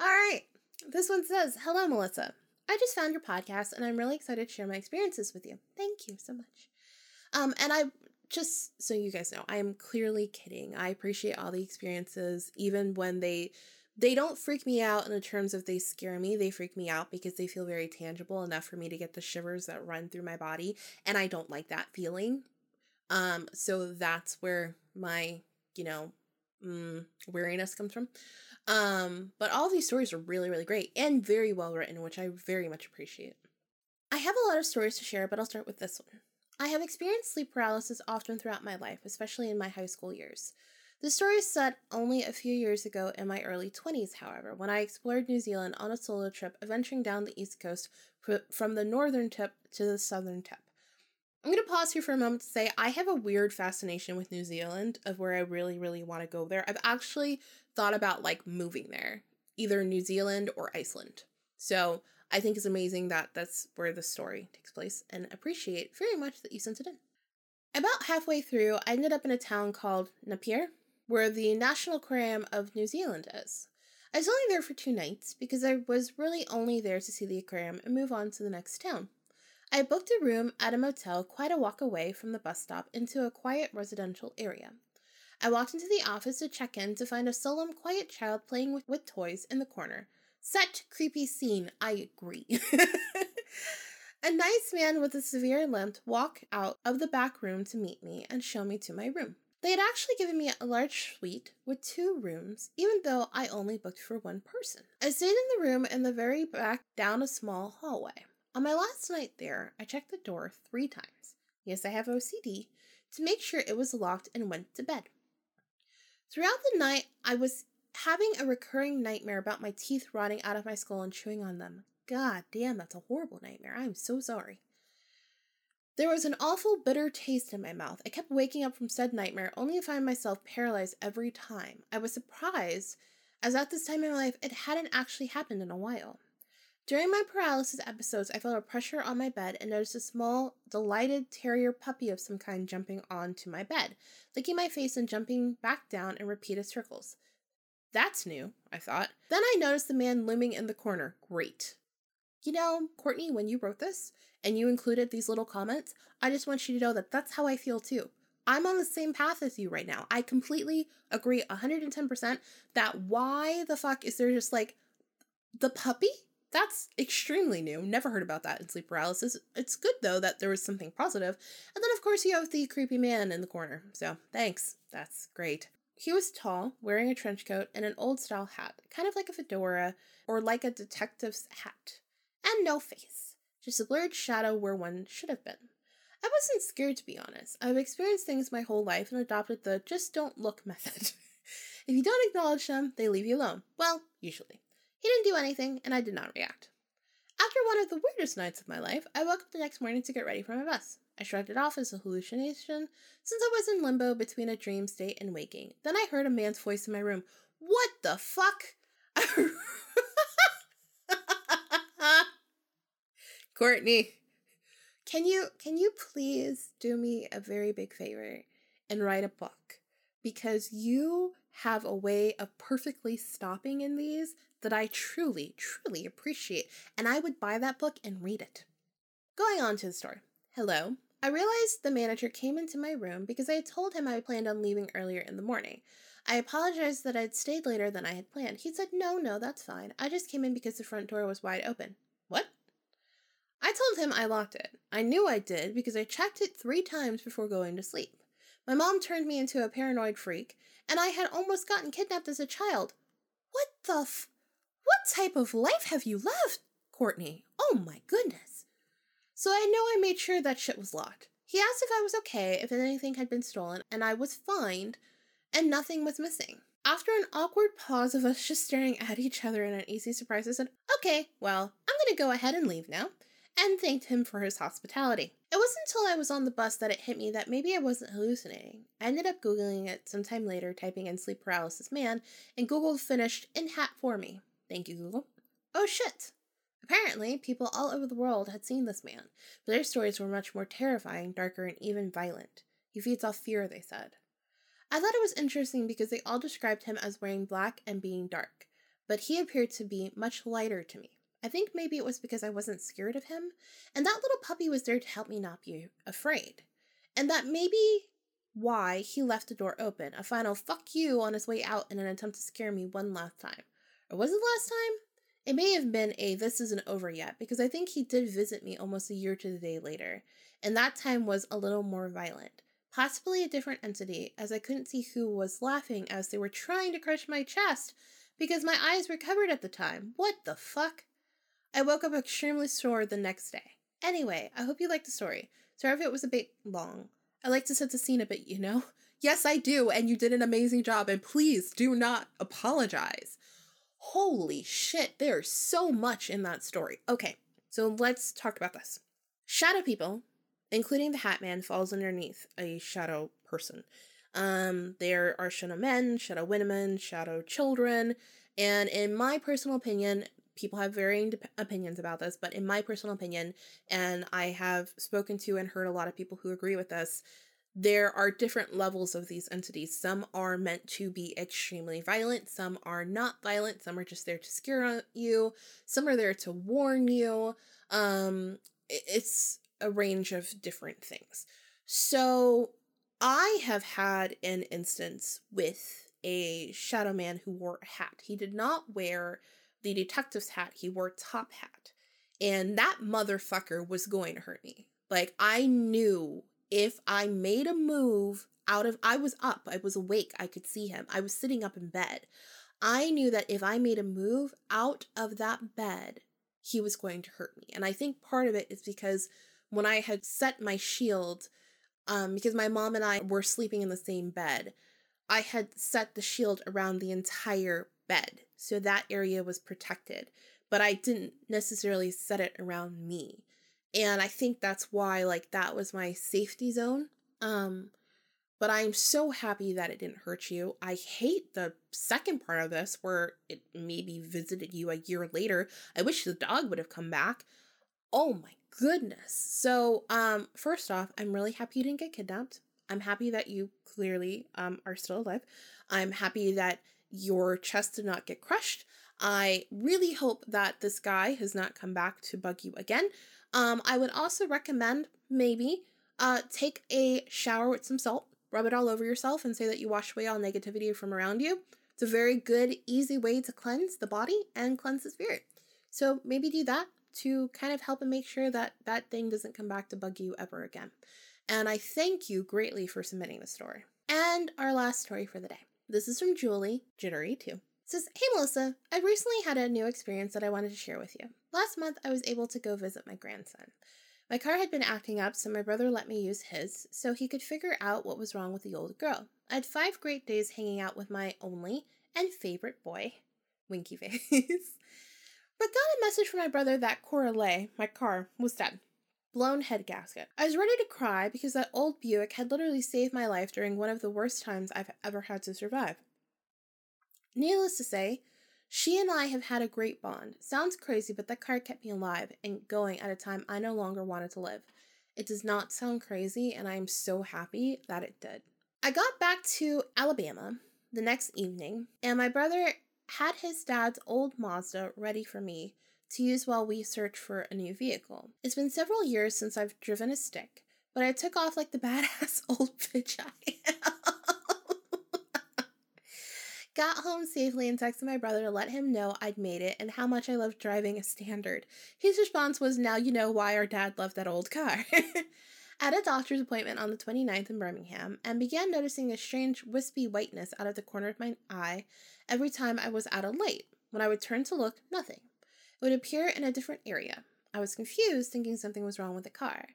All right. This one says Hello, Melissa. I just found your podcast and I'm really excited to share my experiences with you. Thank you so much. Um, and I just so you guys know, I am clearly kidding. I appreciate all the experiences, even when they they don't freak me out in the terms of they scare me. They freak me out because they feel very tangible enough for me to get the shivers that run through my body, and I don't like that feeling. Um, so that's where my, you know, mm, weariness comes from. Um, but all these stories are really, really great and very well written, which I very much appreciate. I have a lot of stories to share, but I'll start with this one. I have experienced sleep paralysis often throughout my life, especially in my high school years. The story is set only a few years ago in my early 20s, however, when I explored New Zealand on a solo trip, adventuring down the east coast from the northern tip to the southern tip. I'm going to pause here for a moment to say I have a weird fascination with New Zealand of where I really, really want to go there. I've actually thought about like moving there, either New Zealand or Iceland. So I think it's amazing that that's where the story takes place and appreciate very much that you sent it in. About halfway through, I ended up in a town called Napier, where the National Aquarium of New Zealand is. I was only there for two nights because I was really only there to see the aquarium and move on to the next town. I booked a room at a motel quite a walk away from the bus stop into a quiet residential area. I walked into the office to check in to find a solemn, quiet child playing with, with toys in the corner. Set creepy scene, I agree. a nice man with a severe limp walked out of the back room to meet me and show me to my room. They had actually given me a large suite with two rooms, even though I only booked for one person. I stayed in the room in the very back down a small hallway. On my last night there, I checked the door three times. Yes, I have OCD, to make sure it was locked and went to bed. Throughout the night, I was having a recurring nightmare about my teeth rotting out of my skull and chewing on them. God damn, that's a horrible nightmare. I'm so sorry. There was an awful bitter taste in my mouth. I kept waking up from said nightmare only to find myself paralyzed every time. I was surprised, as at this time in my life it hadn't actually happened in a while. During my paralysis episodes, I felt a pressure on my bed and noticed a small, delighted terrier puppy of some kind jumping onto my bed, licking my face and jumping back down in repeated circles. That's new, I thought. Then I noticed the man looming in the corner. Great. You know, Courtney, when you wrote this and you included these little comments, I just want you to know that that's how I feel too. I'm on the same path as you right now. I completely agree 110% that why the fuck is there just like the puppy? That's extremely new. Never heard about that in sleep paralysis. It's good though that there was something positive. And then of course you have the creepy man in the corner. So thanks. That's great. He was tall, wearing a trench coat and an old style hat, kind of like a fedora or like a detective's hat. And no face. Just a blurred shadow where one should have been. I wasn't scared to be honest. I've experienced things my whole life and adopted the just don't look method. if you don't acknowledge them, they leave you alone. Well, usually. He didn't do anything, and I did not react. After one of the weirdest nights of my life, I woke up the next morning to get ready for my bus. I shrugged it off as a hallucination, since I was in limbo between a dream state and waking. Then I heard a man's voice in my room. What the fuck? Courtney, can you can you please do me a very big favor and write a book? Because you have a way of perfectly stopping in these that I truly, truly appreciate, and I would buy that book and read it. Going on to the story. Hello. I realized the manager came into my room because I had told him I planned on leaving earlier in the morning. I apologized that I'd stayed later than I had planned. He said, No, no, that's fine. I just came in because the front door was wide open. What? I told him I locked it. I knew I did because I checked it three times before going to sleep. My mom turned me into a paranoid freak, and I had almost gotten kidnapped as a child. What the f- what type of life have you lived, Courtney? Oh my goodness. So I know I made sure that shit was locked. He asked if I was okay, if anything had been stolen, and I was fine, and nothing was missing. After an awkward pause of us just staring at each other in an easy surprise, I said, Okay, well, I'm gonna go ahead and leave now, and thanked him for his hospitality. It wasn't until I was on the bus that it hit me that maybe I wasn't hallucinating. I ended up Googling it sometime later, typing in sleep paralysis man, and Google finished in hat for me. Thank you, Google. Oh shit! Apparently, people all over the world had seen this man, but their stories were much more terrifying, darker, and even violent. He feeds off fear, they said. I thought it was interesting because they all described him as wearing black and being dark, but he appeared to be much lighter to me. I think maybe it was because I wasn't scared of him, and that little puppy was there to help me not be afraid. And that maybe why he left the door open, a final fuck you on his way out in an attempt to scare me one last time. Or was it last time? It may have been a this isn't over yet, because I think he did visit me almost a year to the day later, and that time was a little more violent. Possibly a different entity, as I couldn't see who was laughing as they were trying to crush my chest, because my eyes were covered at the time. What the fuck? I woke up extremely sore the next day. Anyway, I hope you liked the story. Sorry if it was a bit long. I like to set the scene a bit, you know? Yes, I do, and you did an amazing job, and please do not apologize. Holy shit, there's so much in that story. Okay, so let's talk about this. Shadow people, including the Hat Man, falls underneath a shadow person. Um, there are shadow men, shadow women, shadow children, and in my personal opinion, people have varying opinions about this, but in my personal opinion, and I have spoken to and heard a lot of people who agree with this, there are different levels of these entities. Some are meant to be extremely violent, some are not violent, some are just there to scare you, some are there to warn you. Um, it's a range of different things. So, I have had an instance with a shadow man who wore a hat. He did not wear the detective's hat, he wore top hat. And that motherfucker was going to hurt me. Like, I knew if I made a move out of, I was up, I was awake, I could see him, I was sitting up in bed. I knew that if I made a move out of that bed, he was going to hurt me. And I think part of it is because when I had set my shield, um, because my mom and I were sleeping in the same bed, I had set the shield around the entire bed. So that area was protected. But I didn't necessarily set it around me. And i think that's why like that was my safety zone um but i'm so happy that it didn't hurt you. I hate the second part of this where it maybe visited you a year later. I wish the dog would have come back. Oh my goodness. So um first off i'm really happy you didn't get kidnapped. I'm happy that you clearly um are still alive. I'm happy that your chest did not get crushed I really hope that this guy has not come back to bug you again. Um, I would also recommend maybe uh, take a shower with some salt, rub it all over yourself, and say that you wash away all negativity from around you. It's a very good, easy way to cleanse the body and cleanse the spirit. So maybe do that to kind of help and make sure that that thing doesn't come back to bug you ever again. And I thank you greatly for submitting the story. And our last story for the day. This is from Julie, Jitterytoo. says, Hey Melissa, I recently had a new experience that I wanted to share with you. Last month, I was able to go visit my grandson. My car had been acting up, so my brother let me use his so he could figure out what was wrong with the old girl. I had five great days hanging out with my only and favorite boy, Winky Face. but got a message from my brother that Coralie, my car, was dead. Blown head gasket. I was ready to cry because that old Buick had literally saved my life during one of the worst times I've ever had to survive. Needless to say, she and I have had a great bond. Sounds crazy, but that car kept me alive and going at a time I no longer wanted to live. It does not sound crazy, and I am so happy that it did. I got back to Alabama the next evening, and my brother had his dad's old Mazda ready for me to use while we search for a new vehicle. It's been several years since I've driven a stick, but I took off like the badass old bitch I am. Got home safely and texted my brother to let him know I'd made it and how much I loved driving a standard. His response was, Now you know why our dad loved that old car. At a doctor's appointment on the 29th in Birmingham and began noticing a strange wispy whiteness out of the corner of my eye every time I was at a light. When I would turn to look, nothing. Would appear in a different area. I was confused, thinking something was wrong with the car.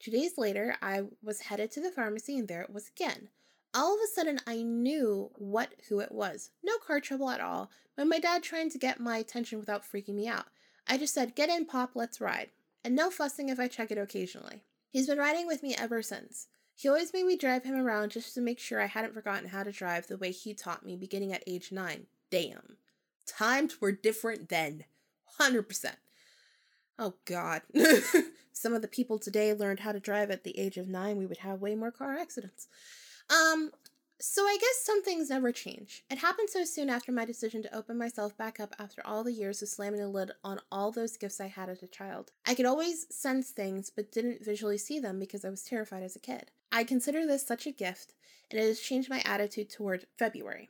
Two days later, I was headed to the pharmacy and there it was again all of a sudden I knew what who it was. No car trouble at all, but my dad trying to get my attention without freaking me out. I just said, "Get in, Pop, let's ride." And no fussing if I check it occasionally. He's been riding with me ever since. He always made me drive him around just to make sure I hadn't forgotten how to drive the way he taught me beginning at age 9. Damn. Times were different then. 100%. Oh god. Some of the people today learned how to drive at the age of 9, we would have way more car accidents. Um, so I guess some things never change. It happened so soon after my decision to open myself back up after all the years of slamming the lid on all those gifts I had as a child. I could always sense things but didn't visually see them because I was terrified as a kid. I consider this such a gift, and it has changed my attitude toward February.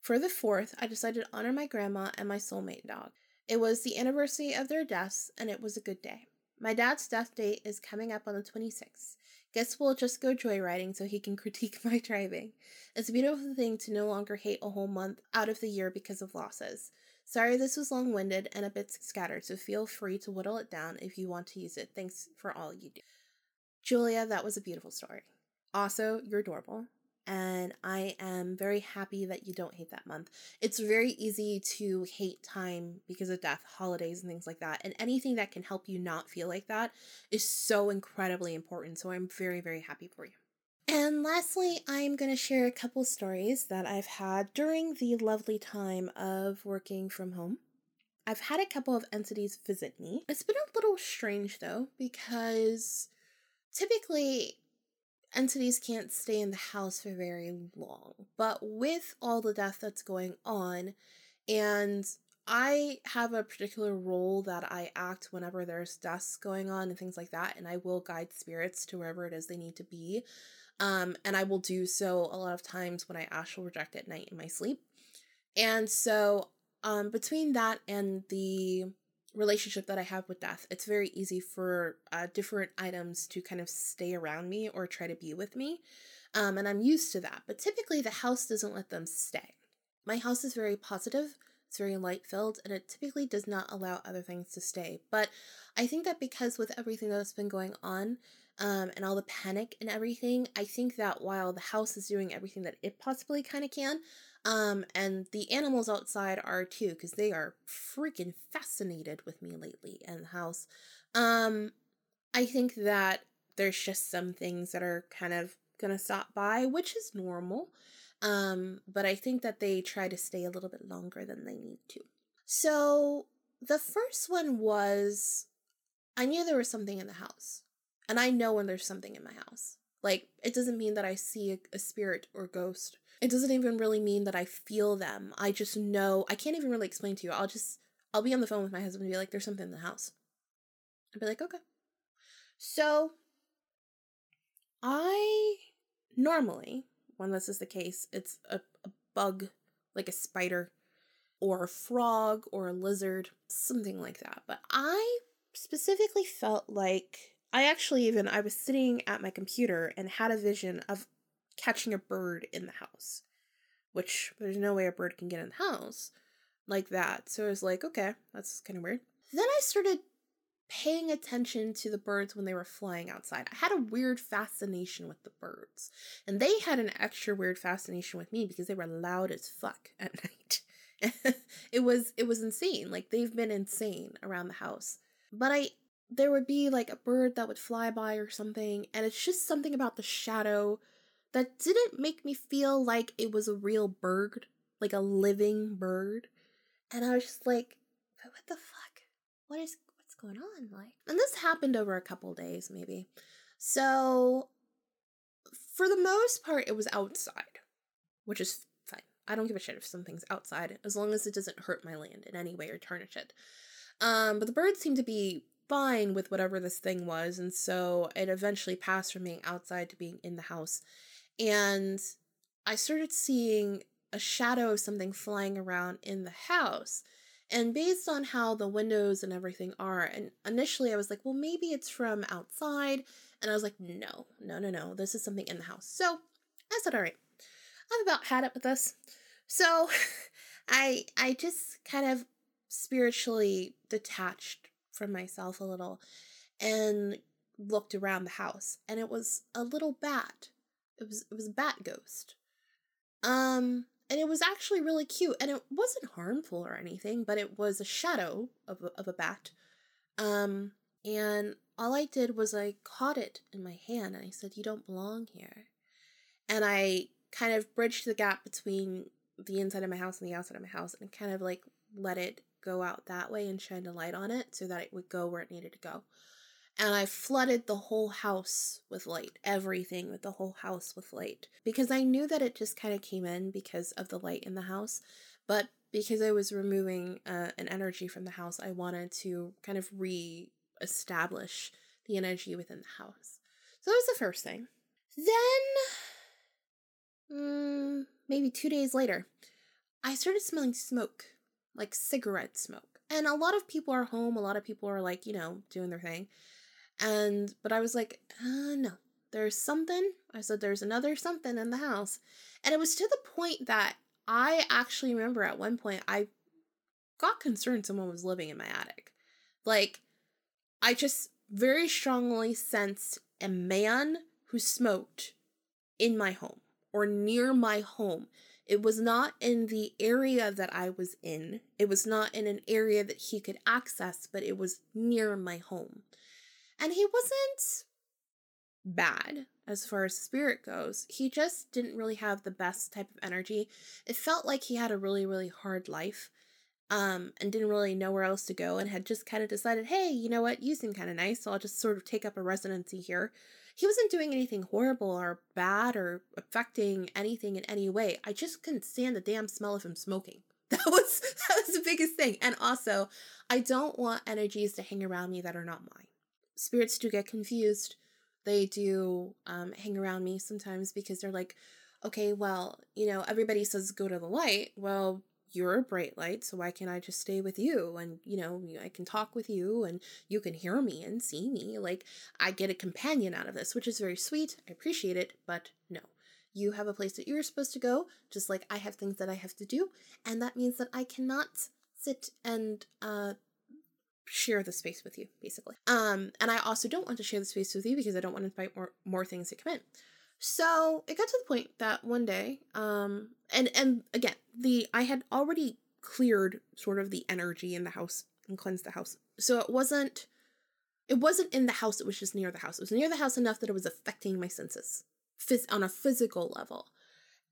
For the 4th, I decided to honor my grandma and my soulmate dog. It was the anniversary of their deaths, and it was a good day. My dad's death date is coming up on the 26th. Guess we'll just go joyriding so he can critique my driving. It's a beautiful thing to no longer hate a whole month out of the year because of losses. Sorry this was long winded and a bit scattered, so feel free to whittle it down if you want to use it. Thanks for all you do. Julia, that was a beautiful story. Also, you're adorable and I am very happy that you don't hate that month. It's very easy to hate time because of death, holidays, and things like that. And anything that can help you not feel like that is so incredibly important. So I'm very, very happy for you. And lastly, I'm going to share a couple stories that I've had during the lovely time of working from home. I've had a couple of entities visit me. It's been a little strange though, because typically entities can't stay in the house for very long. But with all the death that's going on, and I have a particular role that I act whenever there's deaths going on and things like that, and I will guide spirits to wherever it is they need to be. Um, and I will do so a lot of times when I astral project at night in my sleep. And so, um, between that and the relationship that I have with death, it's very easy for uh, different items to kind of stay around me or try to be with me. Um, and I'm used to that. But typically, the house doesn't let them stay. My house is very positive, it's very light filled, and it typically does not allow other things to stay. But I think that because with everything that's been going on, um, and all the panic and everything, I think that while the house is doing everything that it possibly kind of can, um, and the animals outside are too, because they are freaking fascinated with me lately in the house. Um, I think that there's just some things that are kind of gonna stop by, which is normal. Um, but I think that they try to stay a little bit longer than they need to. So the first one was I knew there was something in the house. And I know when there's something in my house. Like, it doesn't mean that I see a, a spirit or ghost it doesn't even really mean that I feel them. I just know, I can't even really explain to you. I'll just, I'll be on the phone with my husband and be like, there's something in the house. I'd be like, okay. So, I normally, when this is the case, it's a, a bug, like a spider. or a frog or a lizard, something like that. But I specifically felt like I actually even I was sitting at my computer and had a vision of catching a bird in the house, which there's no way a bird can get in the house like that. So I was like, okay, that's kind of weird. Then I started paying attention to the birds when they were flying outside. I had a weird fascination with the birds. And they had an extra weird fascination with me because they were loud as fuck at night. it was it was insane. Like they've been insane around the house. But I there would be like a bird that would fly by or something and it's just something about the shadow that didn't make me feel like it was a real bird, like a living bird. And I was just like, what the fuck? What is what's going on? Like and this happened over a couple days maybe. So for the most part it was outside, which is fine. I don't give a shit if something's outside as long as it doesn't hurt my land in any way or tarnish it. Um, but the birds seemed to be fine with whatever this thing was, and so it eventually passed from being outside to being in the house. And I started seeing a shadow of something flying around in the house. And based on how the windows and everything are, and initially I was like, well, maybe it's from outside. And I was like, no, no, no, no, this is something in the house. So I said, all right, I've about had it with this. So I I just kind of spiritually detached from myself a little and looked around the house and it was a little bat. It was it was a bat ghost. Um and it was actually really cute and it wasn't harmful or anything, but it was a shadow of a, of a bat. Um and all I did was I caught it in my hand and I said, "You don't belong here." And I kind of bridged the gap between the inside of my house and the outside of my house and kind of like let it go out that way and shine a light on it so that it would go where it needed to go. And I flooded the whole house with light, everything with the whole house with light, because I knew that it just kind of came in because of the light in the house. But because I was removing uh, an energy from the house, I wanted to kind of re establish the energy within the house. So that was the first thing. Then, mm, maybe two days later, I started smelling smoke like cigarette smoke. And a lot of people are home, a lot of people are like, you know, doing their thing. And, but I was like, uh, no, there's something. I said, there's another something in the house. And it was to the point that I actually remember at one point I got concerned someone was living in my attic. Like, I just very strongly sensed a man who smoked in my home or near my home. It was not in the area that I was in. It was not in an area that he could access, but it was near my home. And he wasn't bad as far as spirit goes. He just didn't really have the best type of energy. It felt like he had a really, really hard life um, and didn't really know where else to go and had just kind of decided, hey, you know what, you seem kind of nice, so I'll just sort of take up a residency here. He wasn't doing anything horrible or bad or affecting anything in any way. I just couldn't stand the damn smell of him smoking. That was that was the biggest thing. And also, I don't want energies to hang around me that are not mine. Spirits do get confused. They do um, hang around me sometimes because they're like, okay, well, you know, everybody says go to the light. Well, you're a bright light, so why can't I just stay with you? And, you know, I can talk with you and you can hear me and see me. Like, I get a companion out of this, which is very sweet. I appreciate it, but no. You have a place that you're supposed to go, just like I have things that I have to do. And that means that I cannot sit and, uh, share the space with you basically um and i also don't want to share the space with you because i don't want to invite more more things to come in so it got to the point that one day, um, and and again, the I had already cleared sort of the energy in the house and cleansed the house. So it wasn't it wasn't in the house, it was just near the house. It was near the house enough that it was affecting my senses phys- on a physical level.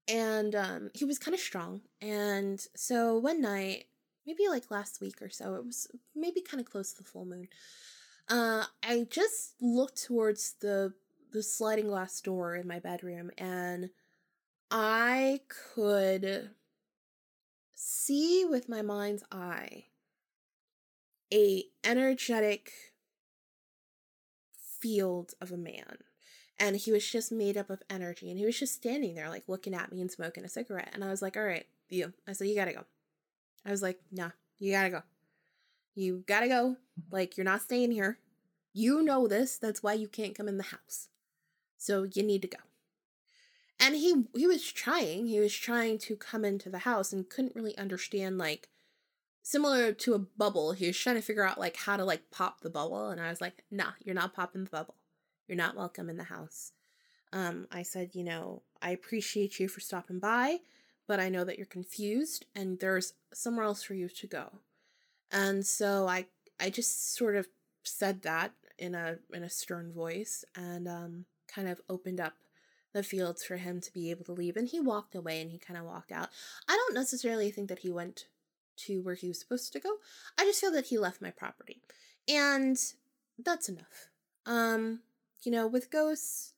And um, he was kind of strong. And so one night, maybe like last week or so, it was maybe kind of close to the full moon. Uh, I just looked towards the the sliding glass door in my bedroom and I could see with my mind's eye a energetic field of a man and he was just made up of energy and he was just standing there like looking at me and smoking a cigarette and i was like all right you i said you gotta go I was like, nah, you gotta go. You gotta go. Like, you're not staying here. You know this. That's why you can't come in the house. So you need to go. And he he was trying. He was trying to come into the house and couldn't really understand like similar to a bubble. He was trying to figure out like how to like pop the bubble and I was like, "Nah, you're not popping the bubble. You're not welcome in the house." Um I said, "You know, I appreciate you for stopping by, but I know that you're confused and there's somewhere else for you to go." And so I I just sort of said that in a in a stern voice and um kind of opened up the fields for him to be able to leave and he walked away and he kind of walked out. I don't necessarily think that he went to where he was supposed to go. I just feel that he left my property. And that's enough. Um, you know, with ghosts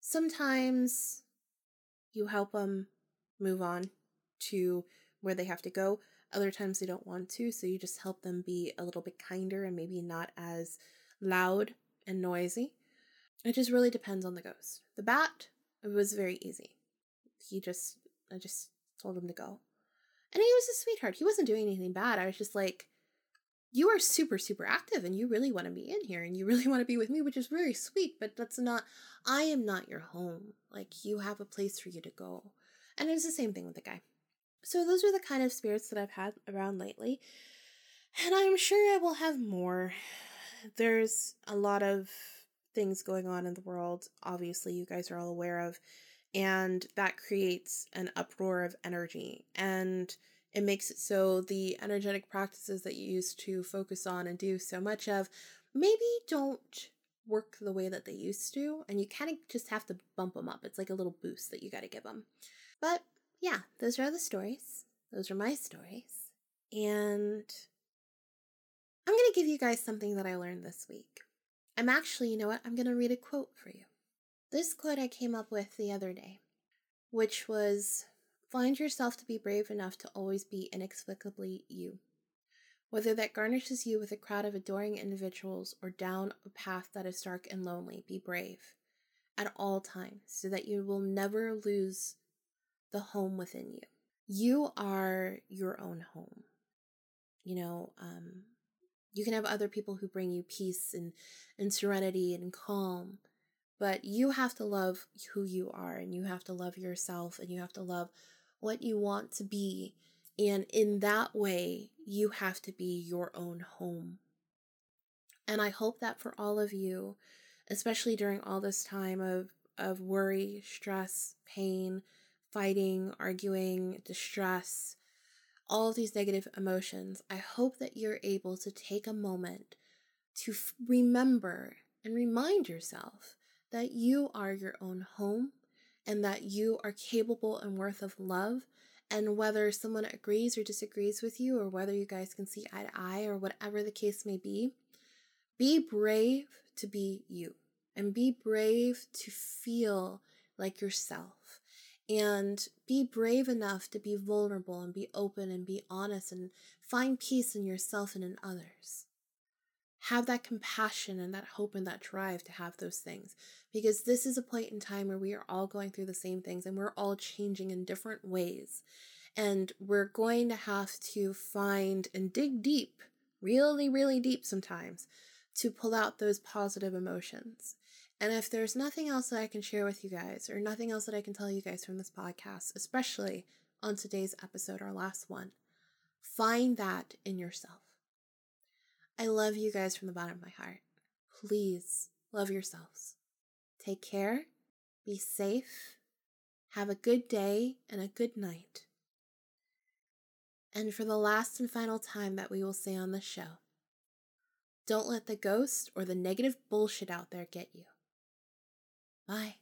sometimes you help them move on to where they have to go. Other times they don't want to, so you just help them be a little bit kinder and maybe not as loud and noisy. It just really depends on the ghost. The bat, it was very easy. He just, I just told him to go. And he was a sweetheart. He wasn't doing anything bad. I was just like, you are super, super active and you really want to be in here and you really want to be with me, which is very sweet, but that's not, I am not your home. Like, you have a place for you to go. And it was the same thing with the guy. So those are the kind of spirits that I've had around lately. And I'm sure I will have more. There's a lot of things going on in the world, obviously, you guys are all aware of. And that creates an uproar of energy. And it makes it so the energetic practices that you used to focus on and do so much of maybe don't work the way that they used to. And you kind of just have to bump them up. It's like a little boost that you got to give them. But yeah, those are the stories. Those are my stories. And I'm going to give you guys something that I learned this week. I'm actually, you know what? I'm going to read a quote for you. This quote I came up with the other day, which was Find yourself to be brave enough to always be inexplicably you. Whether that garnishes you with a crowd of adoring individuals or down a path that is dark and lonely, be brave at all times so that you will never lose the home within you. You are your own home. You know, um, you can have other people who bring you peace and, and serenity and calm, but you have to love who you are and you have to love yourself and you have to love what you want to be. And in that way, you have to be your own home. And I hope that for all of you, especially during all this time of, of worry, stress, pain, fighting, arguing, distress, all of these negative emotions, I hope that you're able to take a moment to f- remember and remind yourself that you are your own home and that you are capable and worth of love. And whether someone agrees or disagrees with you, or whether you guys can see eye to eye, or whatever the case may be, be brave to be you and be brave to feel like yourself and be brave enough to be vulnerable and be open and be honest and find peace in yourself and in others. Have that compassion and that hope and that drive to have those things because this is a point in time where we are all going through the same things and we're all changing in different ways. And we're going to have to find and dig deep, really, really deep sometimes, to pull out those positive emotions. And if there's nothing else that I can share with you guys, or nothing else that I can tell you guys from this podcast, especially on today's episode, our last one, find that in yourself. I love you guys from the bottom of my heart. Please love yourselves. Take care, be safe, have a good day and a good night. And for the last and final time that we will say on the show, don't let the ghost or the negative bullshit out there get you. Bye.